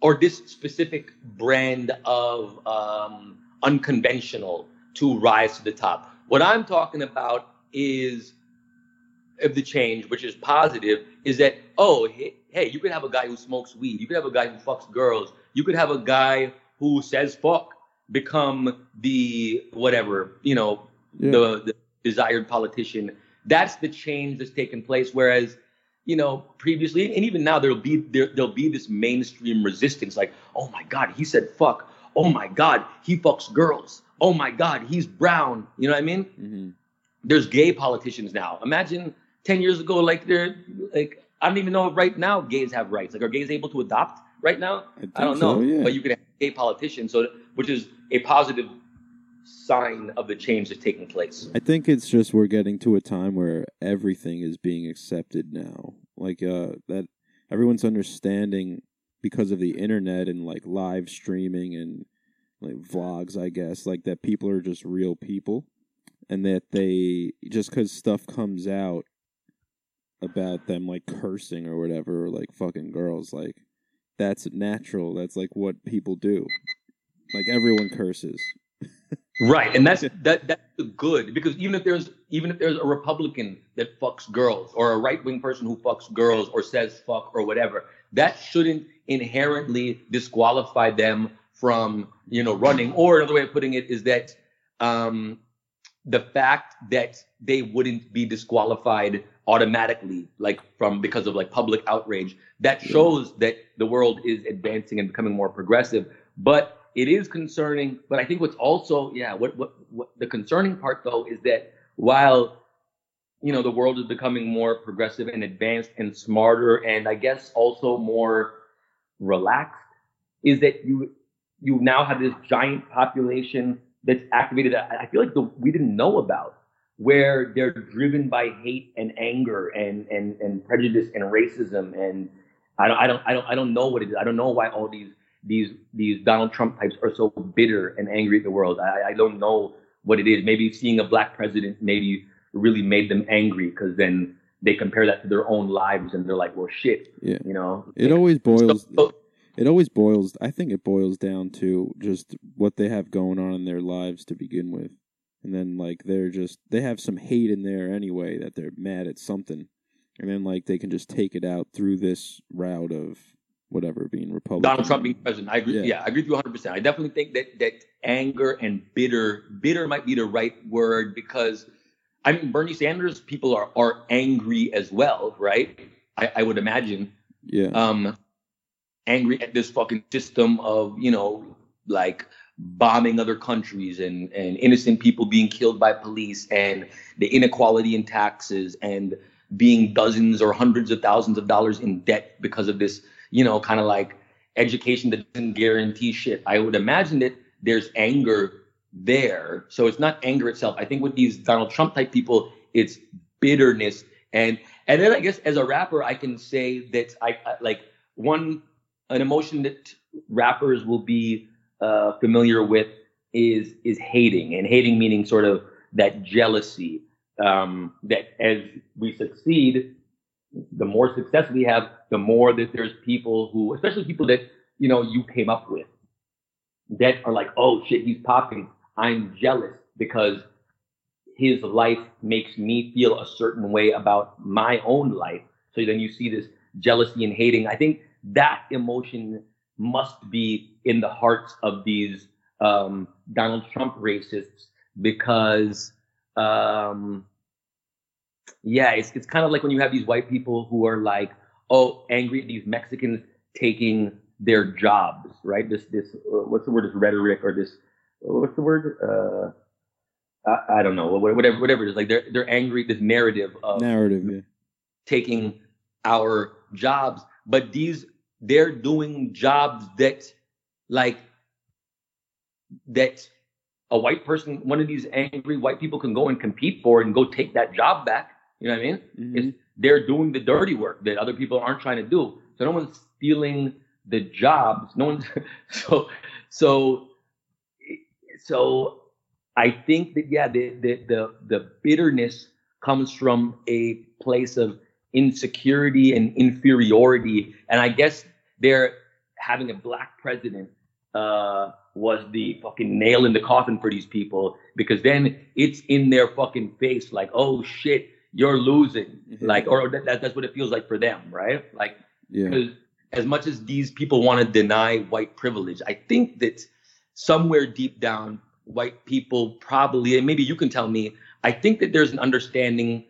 or this specific brand of um, unconventional to rise to the top. What I'm talking about is of the change, which is positive, is that oh hey, hey, you could have a guy who smokes weed, you could have a guy who fucks girls, you could have a guy who says fuck become the whatever you know Yeah. the, the desired politician. That's the change that's taken place. Whereas, you know, previously and even now there'll be there, there'll be this mainstream resistance, like, oh my God, he said fuck. Oh my God, he fucks girls. Oh my God, he's brown. You know what I mean? hmm There's gay politicians now. Imagine 10 years ago, like they're like I don't even know if right now gays have rights. Like are gays able to adopt right now? I, I don't so, know. yeah. But you could have gay politicians, so which is a positive sign of the change that's taking place. I think it's just we're getting to a time where everything is being accepted now. Like uh that everyone's understanding because of the internet and like live streaming and like vlogs, I guess, like that people are just real people and that they just cuz stuff comes out about them like cursing or whatever, or like fucking girls. Like that's natural. That's like what people do. Like everyone curses. Right, and that's that that's good because even if there's even if there's a Republican that fucks girls or a right wing person who fucks girls or says fuck or whatever, that shouldn't inherently disqualify them from you know running. Or another way of putting it is that um, the fact that they wouldn't be disqualified automatically, like from because of like public outrage, that shows that the world is advancing and becoming more progressive. But it is concerning. But I think what's also, yeah, what, what, what the concerning part though is that while, you know, the world is becoming more progressive and advanced and smarter and I guess also more relaxed, is that you, you now have this giant population that's activated that I feel like the, we didn't know about where they're driven by hate and anger and, and, and prejudice and racism and I don't, I don't, I don't, I don't know what it is. I don't know why all these these these Donald Trump types are so bitter and angry at the world. I, I don't know what it is. Maybe seeing a black president maybe really made them angry because then they compare that to their own lives and they're like, well, shit. Yeah. You know. It always boils. So- It always boils. I think it boils down to just what they have going on in their lives to begin with, and then like they're just they have some hate in there anyway that they're mad at something, and then like they can just take it out through this route of whatever being Republican. Donald Trump being president. I agree. Yeah. Yeah. I agree with you 100. percent I definitely think that that anger and bitter, bitter might be the right word because, I mean, Bernie Sanders people are are angry as well, right? I, I would imagine. Yeah. um, angry at this fucking system of you know like bombing other countries and and innocent people being killed by police and the inequality in taxes and being dozens or hundreds of thousands of dollars in debt because of this you know kind of like education that doesn't guarantee shit. I would imagine that there's anger there. So it's not anger itself. I think with these donald trump type people it's bitterness. And and then i guess as a rapper i can say that i, I like one an emotion that rappers will be uh, familiar with is is hating, and hating meaning sort of that jealousy. Um, that as we succeed, the more success we have, the more that there's people who, especially people that you know you came up with, that are like, oh shit, he's popping. I'm jealous because his life makes me feel a certain way about my own life. So then you see this jealousy and hating. I think that emotion must be in the hearts of these um, Donald Trump racists because, um, yeah, it's, it's kind of like when you have these white people who are like, oh, angry at these Mexicans taking their jobs, right? This, this, uh, what's the word? This rhetoric or this, what's the word? Uh, I, I don't know, whatever, whatever it is. Like they're they're angry. This narrative of Narrative. Yeah. taking our jobs, but these they're doing jobs that like that a white person, one of these angry white people can go and compete for and go take that job back. You know what I mean? Mhm. It's, they're doing the dirty work that other people aren't trying to do. So no one's stealing the jobs. No one's so so so I think that yeah, the the the, the bitterness comes from a place of insecurity and inferiority. And I guess they're having a black president uh, was the fucking nail in the coffin for these people because then it's in their fucking face like, oh shit, you're losing. Like, or that, that's what it feels like for them, right? Like, Yeah. because as much as these people want to deny white privilege, I think that somewhere deep down, white people probably, and maybe you can tell me, I think that there's an understanding,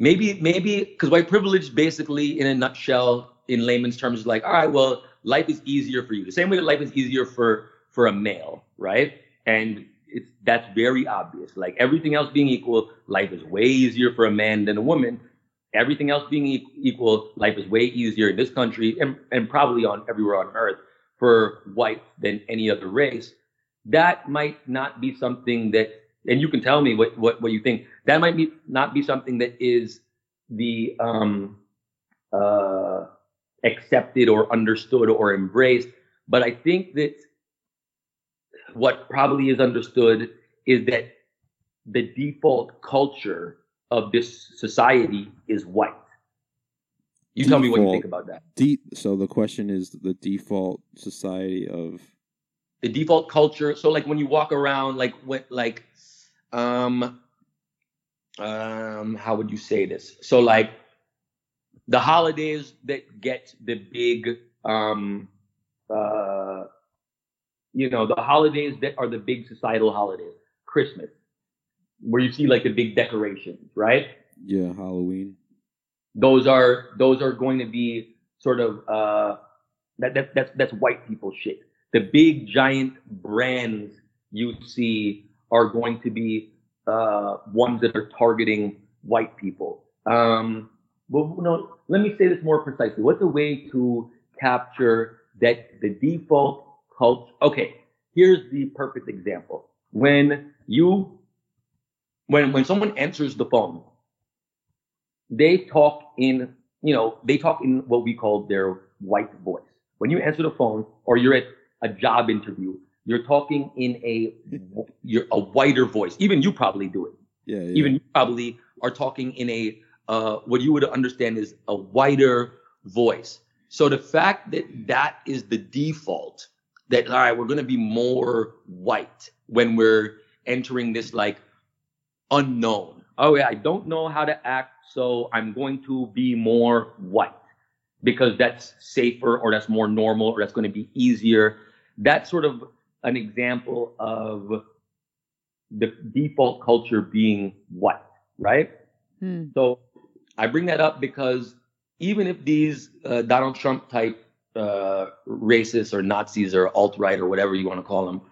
maybe, maybe, because white privilege basically, in a nutshell, in layman's terms, is like, all right, well, life is easier for you. The same way that life is easier for for a male, right? And it's that's very obvious. Like everything else being equal, life is way easier for a man than a woman. Everything else being equal, life is way easier in this country and, and probably on everywhere on earth for whites than any other race. That might not be something that, and you can tell me what, what, what you think. That might be not be something that is the um, uh, accepted or understood or embraced. But I think that what probably is understood is that the default culture of this society is white. You tell me what you think about that. De- so the question is the default society of The default culture. So like when you walk around, like what, like, um, um, how would you say this? So like the holidays that get the big, um, uh, you know, the holidays that are the big societal holidays, Christmas, where you see like the big decorations, right? yeah Halloween. those are those are going to be sort of uh that, that that's that's white people shit. The big giant brands you see are going to be uh ones that are targeting white people. Um well no, let me say this more precisely. What's a way to capture that the default culture okay, here's the perfect example. When you when when someone answers the phone they talk in, you know, they talk in what we call their white voice. When you answer the phone or you're at a job interview, you're talking in a you're a whiter voice. Even you probably do it. Yeah, yeah. Even you probably are talking in a uh, what you would understand is a whiter voice. So the fact that that is the default, that all right, we're going to be more white when we're entering this like unknown. Oh yeah, I don't know how to act, so I'm going to be more white because that's safer or that's more normal or that's going to be easier. That's sort of an example of the default culture being white, right? Hmm. So I bring that up because even if these uh, Donald Trump type uh, racists or Nazis or alt right or whatever you want to call them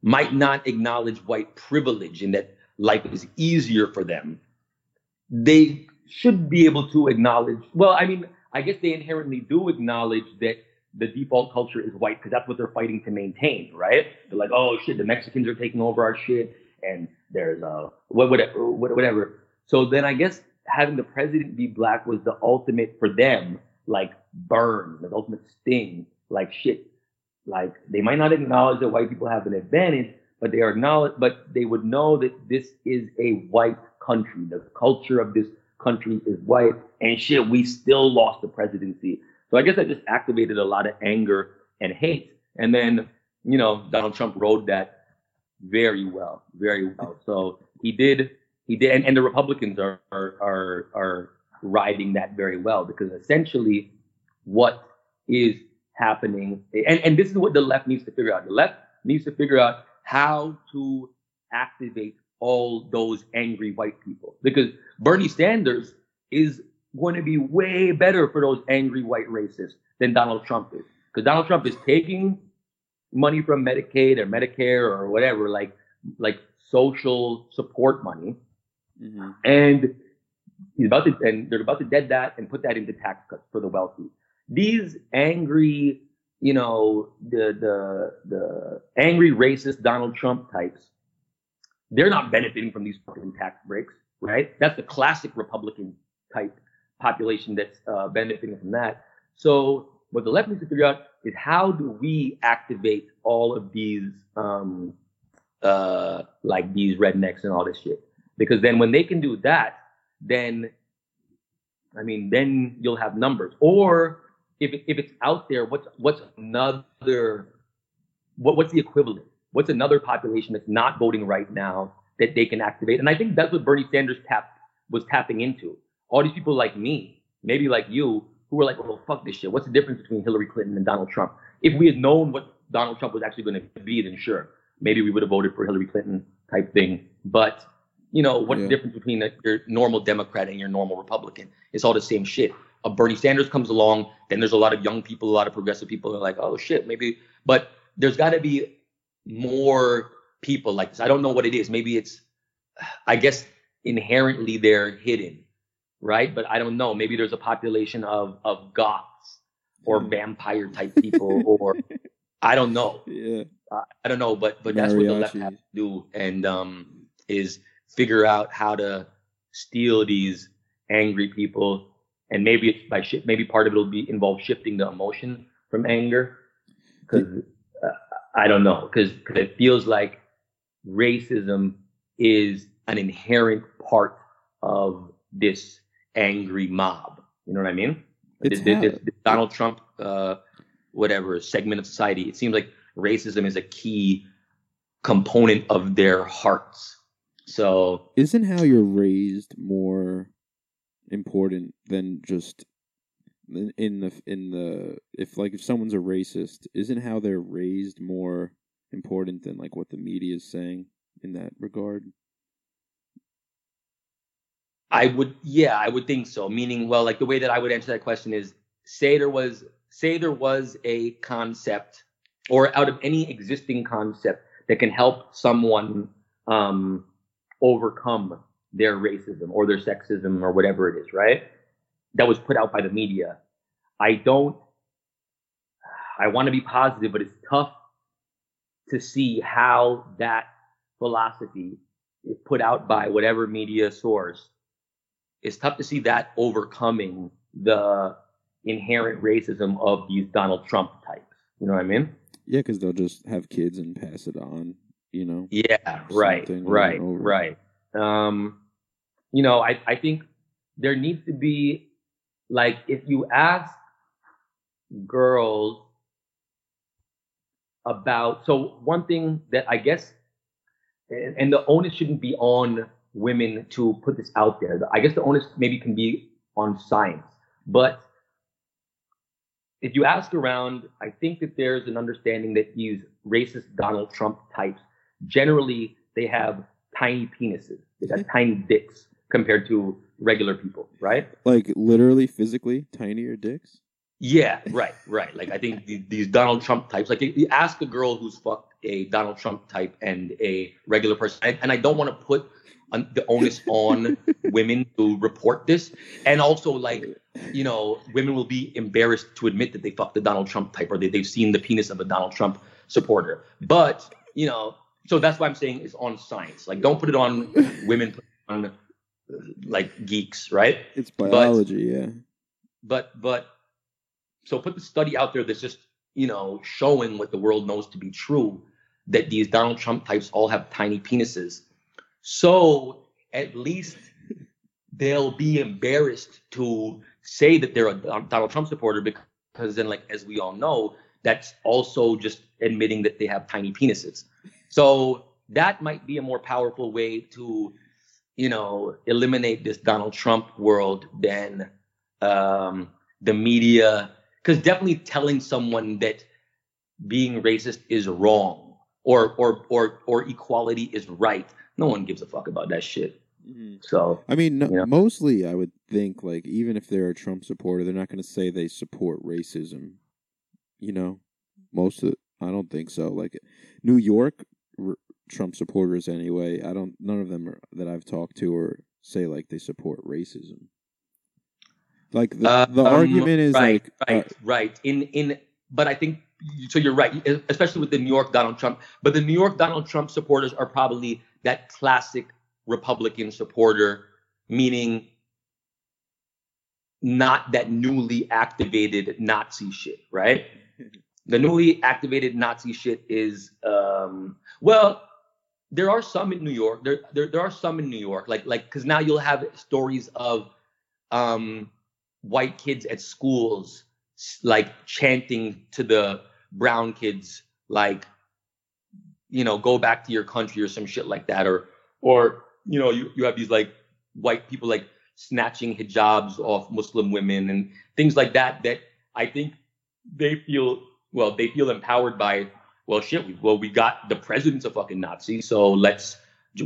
might not acknowledge white privilege and that life is easier for them, they should be able to acknowledge. Well, I mean, I guess they inherently do acknowledge that the default culture is white because that's what they're fighting to maintain, right? They're like, oh shit, the Mexicans are taking over our shit, and there's uh whatever whatever. So then I guess having the president be black was the ultimate for them, like burn, the ultimate sting, like shit. Like they might not acknowledge that white people have an advantage, but they are acknowledge, but they would know that this is a white country. The culture of this country is white, and shit, we still lost the presidency. So I guess that just activated a lot of anger and hate. And then, you know, Donald Trump rode that very well, very well. So he did, he did, and, and the Republicans are, are are are riding that very well because essentially, what is happening, and and this is what the left needs to figure out. The left needs to figure out how to activate all those angry white people because Bernie Sanders is going to be way better for those angry white racists than Donald Trump is. Because Donald Trump is taking money from Medicaid or Medicare or whatever, like like social support money, Mhm. and he's about to and they're about to dead that and put that into tax cuts for the wealthy. These angry, you know, the the the angry racist Donald Trump types, they're not benefiting from these fucking tax breaks, right? That's the classic Republican type population that's uh, benefiting from that. So what the left needs to figure out is how do we activate all of these, um, uh, like these rednecks and all this shit? Because then when they can do that, then, I mean, then you'll have numbers. Or if if it's out there, what's what's another, what what's the equivalent? What's another population that's not voting right now that they can activate? And I think that's what Bernie Sanders tapped was tapping into. All these people like me, maybe like you, who were like, well, fuck this shit. What's the difference between Hillary Clinton and Donald Trump? If we had known what Donald Trump was actually going to be, then sure, maybe we would have voted for Hillary Clinton type thing. But, you know, what's Yeah. the difference between a, your normal Democrat and your normal Republican? It's all the same shit. A Bernie Sanders comes along, then there's a lot of young people, a lot of progressive people are like, oh shit, maybe. But there's got to be more people like this. I don't know what it is. Maybe it's, I guess, inherently they're hidden, right? But I don't know. Maybe there's a population of of goths or Hmm. vampire type people, or I don't know. Yeah. Uh, I don't know. But but that's what the left has to do, and um, is figure out how to steal these angry people, and maybe it's by shi maybe part of it will be involve shifting the emotion from anger, because uh, I don't know, because it feels like racism is an inherent part of this angry mob. You know what I mean? This- this- this Donald Trump, uh, whatever segment of society. It seems like racism is a key component of their hearts. So Isn't how you're raised more important than just in the in the if like if someone's a racist, isn't how they're raised more important than like what the media is saying in that regard? I would, yeah, I would think so. Meaning, well, like the way that I would answer that question is, say there was, say there was a concept, or out of any existing concept that can help someone um, overcome their racism or their sexism or whatever it is, right? That was put out by the media. I don't. I want to be positive, but it's tough to see how that philosophy is put out by whatever media source it's tough to see that overcoming the inherent racism of these Donald Trump types. You know what I mean? Yeah, because they'll just have kids and pass it on. You know. Yeah, right, right, right. Um, you know, I, I think there needs to be like if you ask girls about so one thing that I guess and, and the onus shouldn't be on women to put this out there. I guess the onus maybe can be on science, but if you ask around, I think that there's an understanding that these racist Donald Trump types generally they have tiny penises, they got mm-hmm. tiny dicks compared to regular people, right? Like literally, physically, tinier dicks. Yeah, right, right. Like I think the, these Donald Trump types, like you ask a girl who's fucked a Donald Trump type and a regular person, and, and I don't want to put the onus on women to report this, and also like you know, women will be embarrassed to admit that they fucked the Donald Trump type or they, they've seen the penis of a Donald Trump supporter. But you know, so that's why I'm saying it's on science. Like, don't put it on women, put it on uh, like geeks, right? It's biology. yeah. but but so put the study out there that's just you know showing what the world knows to be true that these donald trump types all have tiny penises so at least they'll be embarrassed to say that they're a donald trump supporter because then like as we all know that's also just admitting that they have tiny penises so that might be a more powerful way to you know eliminate this donald trump world than um, the media, because definitely telling someone that being racist is wrong or or or or equality is right. No one gives a fuck about that shit. So I mean, no, Yeah. mostly I would think like even if they're a Trump supporter, they're not going to say they support racism. You know, most of I don't think so. Like New York r- Trump supporters, anyway. I don't. None of them are, that I've talked to or say like they support racism. Like the, the Um, argument is right, like right, uh, right. In in, but I think so. You're right, especially with the New York Donald Trump. But the New York Donald Trump supporters are probably that classic Republican supporter, meaning not that newly activated Nazi shit, right? the newly activated Nazi shit is um, well. There are some in New York. There, there, there are some in New York. Like, like, because now you'll have stories of um, white kids at schools like chanting to the brown kids like you know go back to your country or some shit like that or or you know you, you have these like white people like snatching hijabs off muslim women and things like that that i think they feel well they feel empowered by well shit we, well we got the president's a fucking nazi so let's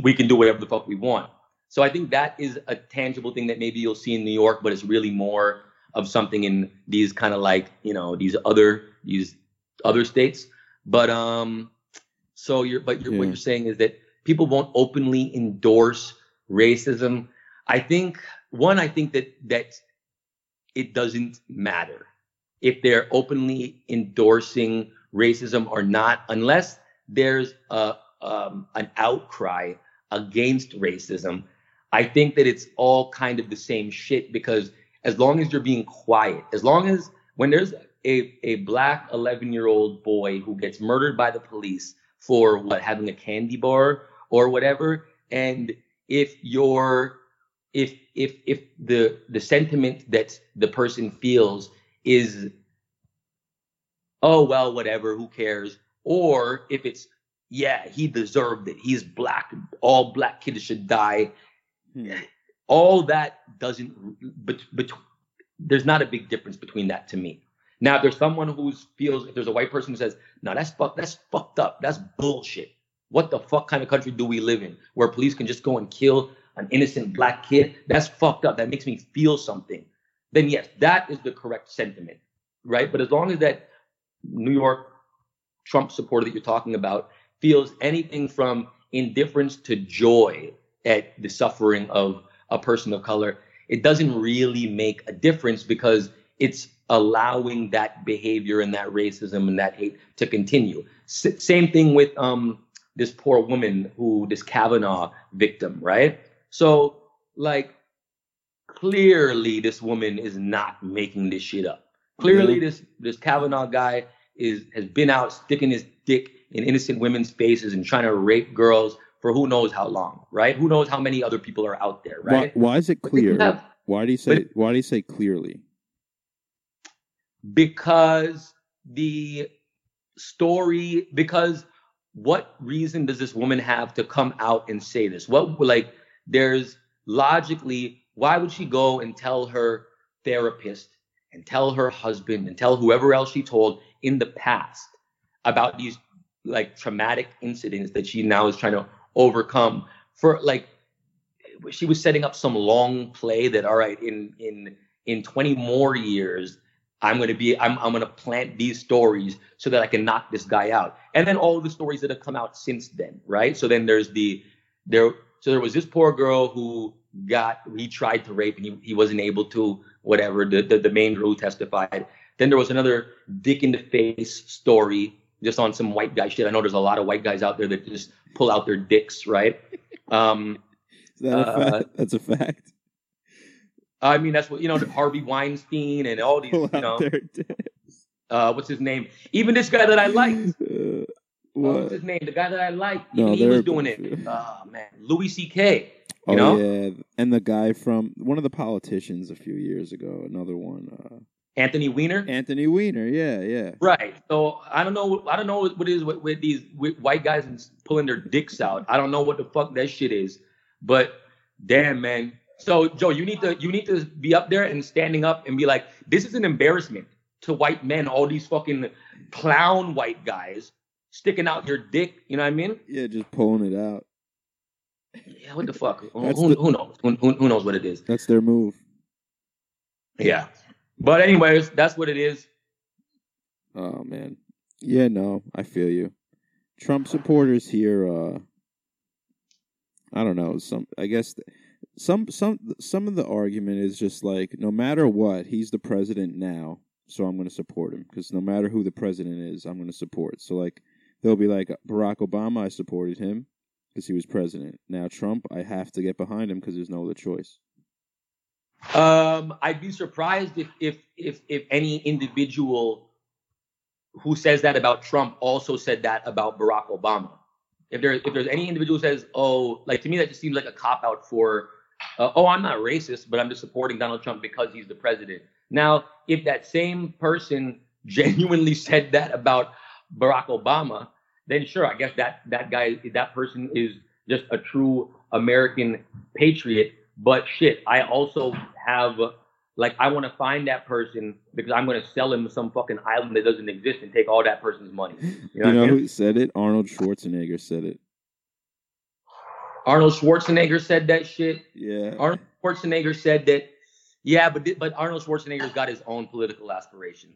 we can do whatever the fuck we want so I think that is a tangible thing that maybe you'll see in New York, but it's really more of something in these kind of like you know these other these other states. But um, so you're but you're, what you're saying is that people won't openly endorse racism. I think one, I think that that it doesn't matter if they're openly endorsing racism or not, unless there's a um, an outcry against racism. I think that it's all kind of the same shit because as long as you're being quiet, as long as when there's a, a black 11 year old boy who gets murdered by the police for what having a candy bar or whatever, and if you're if if if the the sentiment that the person feels is oh well whatever who cares? Or if it's yeah he deserved it. He's black. All black kids should die. Hmm. all that doesn't but but there's not a big difference between that to me. Now if there's someone who feels if there's a white person who says no that's fuck that's fucked up. That's bullshit. What the fuck kind of country do we live in where police can just go and kill an innocent black kid? That's fucked up. That makes me feel something. Then yes that is the correct sentiment right? But as long as that new york trump supporter that you're talking about feels anything from indifference to joy at the suffering of a person of color, it doesn't really make a difference because it's allowing that behavior and that racism and that hate to continue. S- same thing with um, this poor woman who, this Kavanaugh victim, right? So, like, clearly this woman is not making this shit up. Clearly, mm-hmm. this this Kavanaugh guy is has been out sticking his dick in innocent women's faces and trying to rape girls for who knows how long, right? Who knows how many other people are out there, Why, right? why is it But then you clear? have- why do you say? but- why do you say clearly? because the story because what reason does this woman have to come out and say this what like there's logically why would she go and tell her therapist and tell her husband and tell whoever else she told in the past about these like traumatic incidents that she now is trying to overcome for like she was setting up some long play that all right in in in 20 more years i'm going to be i'm, I'm going to plant these stories so that i can knock this guy out. And then all the stories that have come out since then right? So then there's the there so there was this poor girl who got he tried to rape and he, he wasn't able to whatever the, the the main girl who testified then there was another dick in the face story just on some white guy shit i know there's a lot of white guys out there that just pull out their dicks right um Is that a Uh, fact? That's a fact. I mean, that's what you know, Harvey Weinstein and all these, Pull you know, uh, what's his name? Even this guy that I liked. Uh, What? what? What's his name? The guy that I liked. No, Even he was doing it. Oh man, Louis C.K. oh know, yeah, and the guy from one of the politicians a few years ago. Another one, uh, Anthony Weiner. Anthony Weiner. Yeah, yeah. Right. So I don't know. I don't know what it is with, with these with white guys pulling their dicks out. I don't know what the fuck that shit is. But damn, man. So Joe, you need to you need to be up there and standing up and be like, this is an embarrassment to white men. All these fucking clown white guys sticking out your dick. You know what I mean? Yeah, just pulling it out. Yeah. What the fuck? Who, who, the- who knows? Who, who who knows what it is? That's their move. Yeah. But anyways, that's what it is. Oh man. Yeah, no, I feel you. Trump supporters here uh I don't know, some I guess th- some some some of the argument is just like no matter what, he's the president now, so I'm going to support him because no matter who the president is, I'm going to support. So like they'll be like Barack Obama, I supported him because he was president. Now Trump, I have to get behind him because there's no other choice. Um, I'd be surprised if if if if any individual who says that about Trump also said that about Barack Obama. If there if there's any individual who says, oh, like to me that just seems like a cop out for, uh, oh, I'm not racist, but I'm just supporting Donald Trump because he's the president. Now, if that same person genuinely said that about Barack Obama, then sure, I guess that that guy that person is just a true American patriot. But shit, I also have like I want to find that person because I'm going to sell him some fucking island that doesn't exist and take all that person's money. You know, You what I mean? who said it? Arnold Schwarzenegger said it. Arnold Schwarzenegger said that shit. Yeah. Arnold Schwarzenegger said that. Yeah, but but Arnold Schwarzenegger's got his own political aspirations.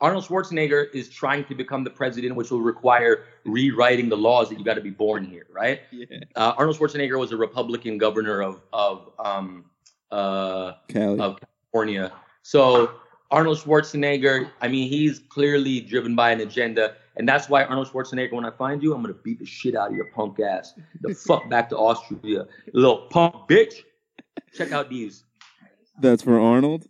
Arnold Schwarzenegger is trying to become the president, which will require rewriting the laws that you got to be born here, right? yeah. Uh, Arnold Schwarzenegger was a Republican governor of of um, uh, Cali. of California. So Arnold Schwarzenegger, I mean, he's clearly driven by an agenda, and that's why Arnold Schwarzenegger, when I find you, I'm gonna beat the shit out of your punk ass. The fuck back to Austria, little punk bitch. Check out these. That's for Arnold.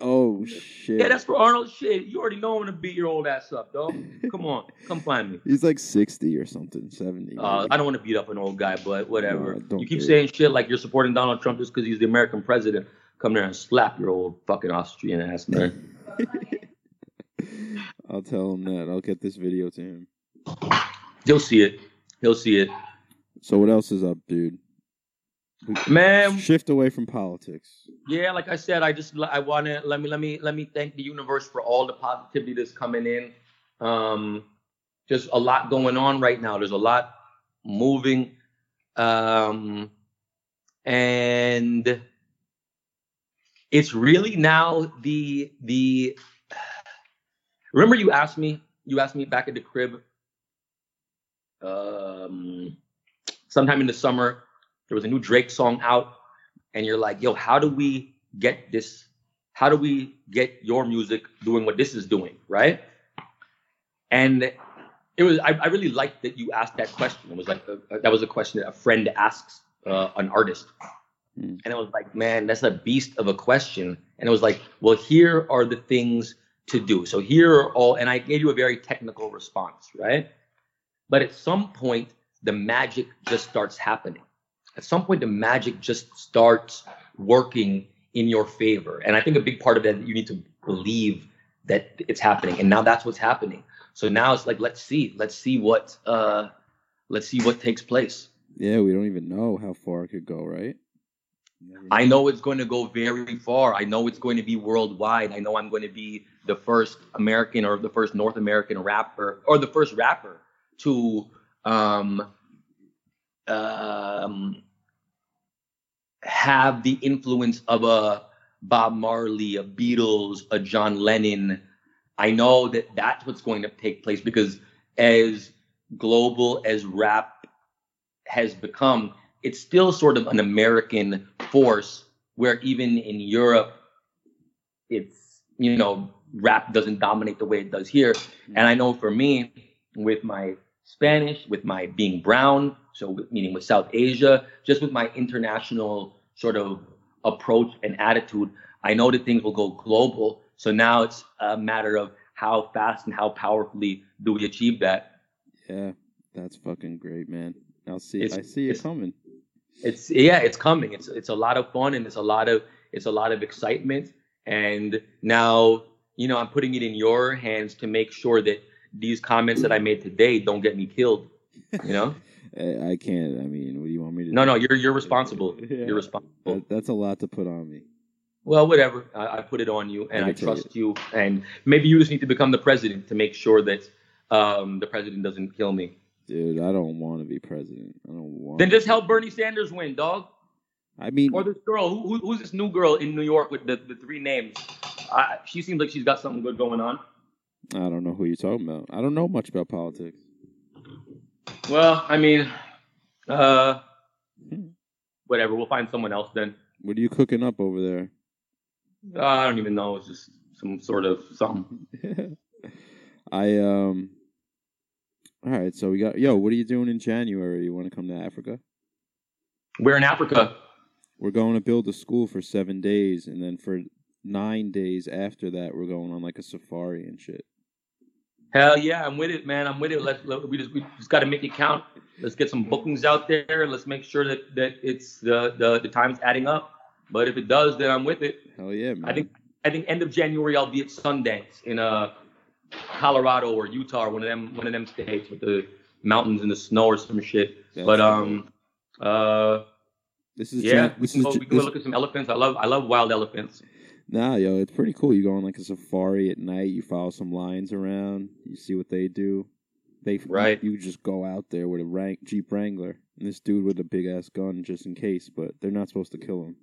Oh shit. Yeah, that's for Arnold. Shit, you already know I'm gonna beat your old ass up, dog. Come on, come find me. He's like sixty or something, seventy. Uh. I don't want to beat up an old guy, but whatever. No, you keep it. saying shit like you're supporting Donald Trump just because he's the American president. Come there and slap your old fucking Austrian ass, man. I'll tell him that. I'll get this video to him. He'll see it. He'll see it. So what else is up, dude? Man, Shift away from politics. yeah, like I said, I just I want to let me let me let me thank the universe for all the positivity that's coming in. Um, just a lot going on right now. There's a lot moving, um, and it's really now the the. Remember, you asked me. You asked me back at the crib. Um, sometime in the summer, there was a new Drake song out, and you're like, "Yo, how do we get this? How do we get your music doing what this is doing, right?" And it was I, I really liked that you asked that question. It was like a, that was a question that a friend asks uh, an artist, Hmm. and it was like, man, that's a beast of a question. And it was like, well, here are the things to do. So here are all, and I gave you a very technical response, right? But at some point, the magic just starts happening. At some point, the magic just starts working in your favor. And I think a big part of that, you need to believe that it's happening. And now that's what's happening. So now it's like, let's see, let's see what, uh, let's see what takes place. Yeah, we don't even know how far it could go, right? Never I know it's going to go very far. I know it's going to be worldwide. I know I'm going to be the first American or the first North American rapper or the first rapper to um, um, have the influence of a Bob Marley, a Beatles, a John Lennon. I know that that's what's going to take place because as global as rap has become, it's still sort of an American force where even in Europe, it's, you know, rap doesn't dominate the way it does here. And I know for me, with my Spanish, with my being brown, so meaning with South Asia, just with my international sort of approach and attitude, I know that things will go global. So now it's a matter of how fast and how powerfully do we achieve that. Yeah, that's fucking great, man. I'll see. It's- I see it it's- coming. it's yeah it's coming it's it's a lot of fun and it's a lot of it's a lot of excitement and now you know i'm putting it in your hands to make sure that these comments that i made today don't get me killed you know I can't. I mean, what do you want me to? no do? no you're you're responsible Yeah. you're responsible That, that's a lot to put on me. well whatever I, I put it on you and I i trust you and maybe you just need to become the president to make sure that um the president doesn't kill me Dude, I don't want to be president. I don't want. then just help bernie sanders win dog I mean, Or this girl, who, who, who's this new girl in New York with the, the three names? I, she seems like she's got something good going on. I don't know who you're talking about. I don't know much about politics. Well, I mean, uh, whatever. We'll find someone else then. What are you cooking up over there? Uh, I don't even know. It's just some sort of something. I um. All right, so we got yo. What are you doing in January? You want to come to Africa? We're in Africa. We're going to build a school for seven days, and then for nine days after that, we're going on like a safari and shit. Hell yeah, I'm with it, man. I'm with it. Let's let, we just we just got to make it count. Let's get some bookings out there. Let's make sure that that it's the the the time's adding up. But if it does, then I'm with it. Hell yeah, man! I think I think end of January I'll be at Sundance in uh Colorado or Utah or one of them one of them states with the mountains and the snow or some shit. That's but um uh this is yeah, Jan- we this can, is go, we can go look at some elephants. I love I love wild elephants. Nah, yo, it's pretty cool. You go on like a safari at night. You follow some lions around. You see what they do. They Right. You, just go out there with a rank Jeep Wrangler and this dude with a big ass gun just in case, but they're not supposed to kill him.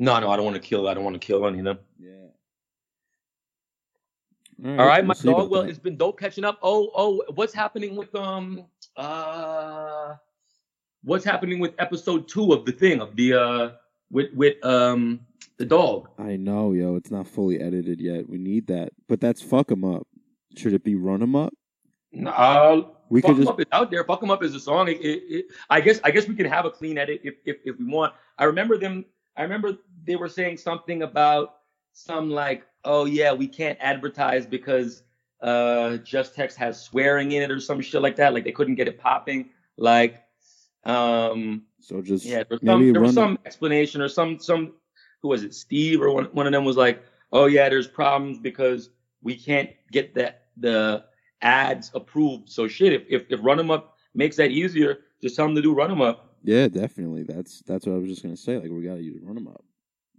No, no, I don't want to kill. I don't want to kill any of them. Yeah. All right, my we'll see about dog. Well, that. it's been dope catching up. Oh, oh, what's happening with um uh what's happening with episode two of the thing of the uh with with um the dog? I know, yo, it's not fully edited yet. We need that, but that's fuck 'em up. Should it be run 'em up? Uh, We Fuck could 'em just up is out there. Fuck 'em up is a song. It, it, it, I guess I guess we can have a clean edit if, if if we want. I remember them. I remember they were saying something about some like, oh yeah, we can't advertise because uh Just Text has swearing in it or some shit like that. Like they couldn't get it popping. Like um So just yeah, there was some there was some explanation or some some who was it, Steve or one one of them was like, Oh yeah, there's problems because we can't get that the ads approved. So shit, if if, if run them Up makes that easier, just tell them to do run them Up. Yeah, definitely. That's that's what I was just gonna say. Like we gotta use run them up.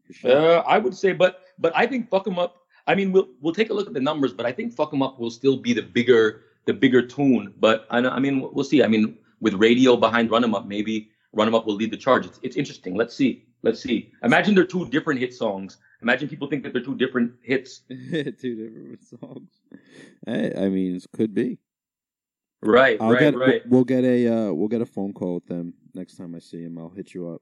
For sure. Uh, I would say, but but I think fuck them up. I mean, we'll we'll take a look at the numbers, but I think fuck them up will still be the bigger the bigger tune. But I know, I mean, we'll see. I mean, with radio behind run them Up, maybe Run 'em Up will lead the charge. It's it's interesting. Let's see. Let's see. Imagine they're two different hit songs. Imagine people think that they're two different hits. Two different songs. Hey, I mean, it could be. Right, I'll right, get right, we'll get a uh, we'll get a phone call with them next time I see him. I'll hit you up.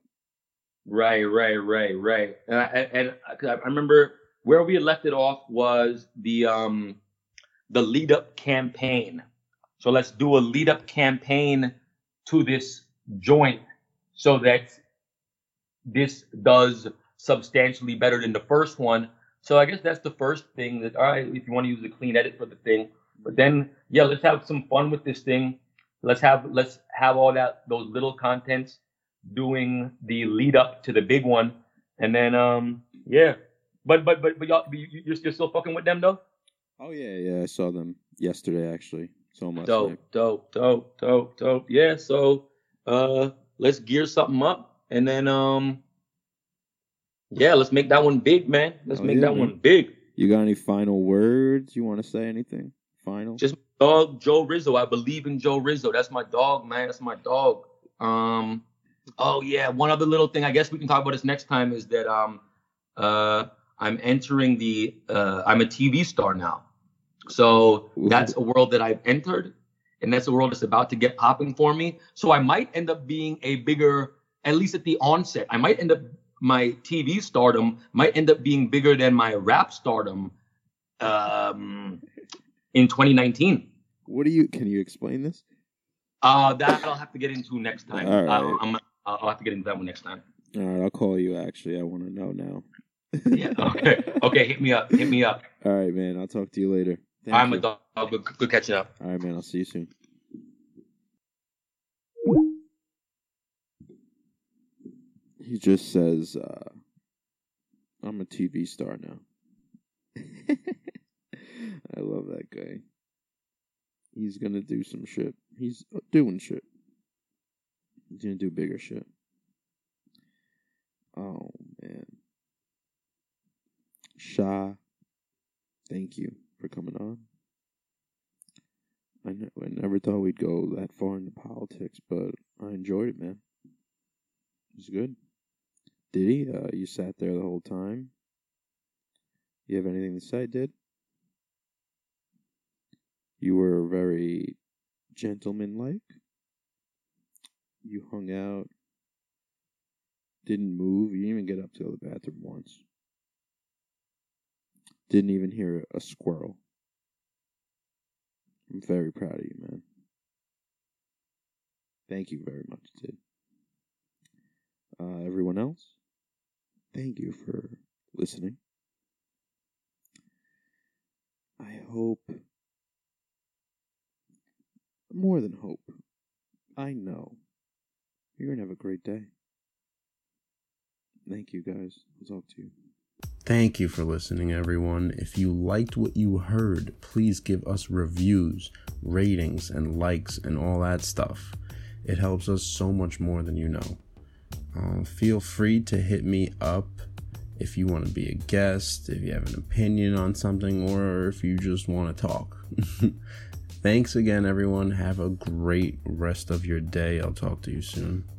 right, right, right, right. And I, and I, I remember where we had left it off was the um the lead up campaign. So let's do a lead up campaign to this joint so that this does substantially better than the first one. So I guess that's the first thing that all right, if you want to use a clean edit for the thing. But then yeah, let's have some fun with this thing. Let's have let's have all that those little contents doing the lead up to the big one. And then um yeah. But but but but y'all you, you- you're, you're still fucking with them though? Oh yeah, yeah. I saw them yesterday actually. So much dope, dope, dope, dope, dope. Yeah, so uh let's gear something up and then um yeah, let's make that one big, man. Let's Oh, make yeah, that man. one big. You got any final words? You want to say anything? Final? Just dog Joe Rizzo. I believe in Joe Rizzo. That's my dog, man. That's my dog. Um oh yeah, one other little thing I guess we can talk about this next time is that um uh I'm entering the uh I'm a TV star now. So Ooh. that's a world that I've entered and that's the world that's about to get popping for me. So I might end up being a bigger at least at the onset. I might end up my TV stardom might end up being bigger than my rap stardom um in 2019. what do you? Can you explain this? Uh, that I'll have to get into next time. All right. I'll, I'm, I'll have to get into that one next time. All right, I'll call you. Actually, I want to know now. Yeah. Okay. okay. Hit me up. Hit me up. All right, man. I'll talk to you later. Thank I'm you. a dog. Good, good catching up. All right, man. I'll see you soon. He just says, uh, "I'm a TV star now." I love that guy. He's gonna do some shit. He's doing shit. He's gonna do bigger shit. Oh man. Shah, thank you for coming on. I, ne- I never thought we'd go that far into politics, but I enjoyed it, man. It was good. Did he? Uh, you sat there the whole time. You have anything to say, Did? You were very gentlemanlike. You hung out. Didn't move. You didn't even get up to the bathroom once. Didn't even hear a squirrel. I'm very proud of you, man. Thank you very much, Tid. Uh, everyone else, thank you for listening. I hope, more than hope, I know you're going to have a great day. Thank you, guys. I'll talk to you. Thank you for listening, everyone. If you liked what you heard, please give us reviews, ratings, and likes, and all that stuff. It helps us so much more than you know. Uh, feel free to hit me up if you want to be a guest, if you have an opinion on something, or if you just want to talk. Thanks again, everyone. Have a great rest of your day. I'll talk to you soon.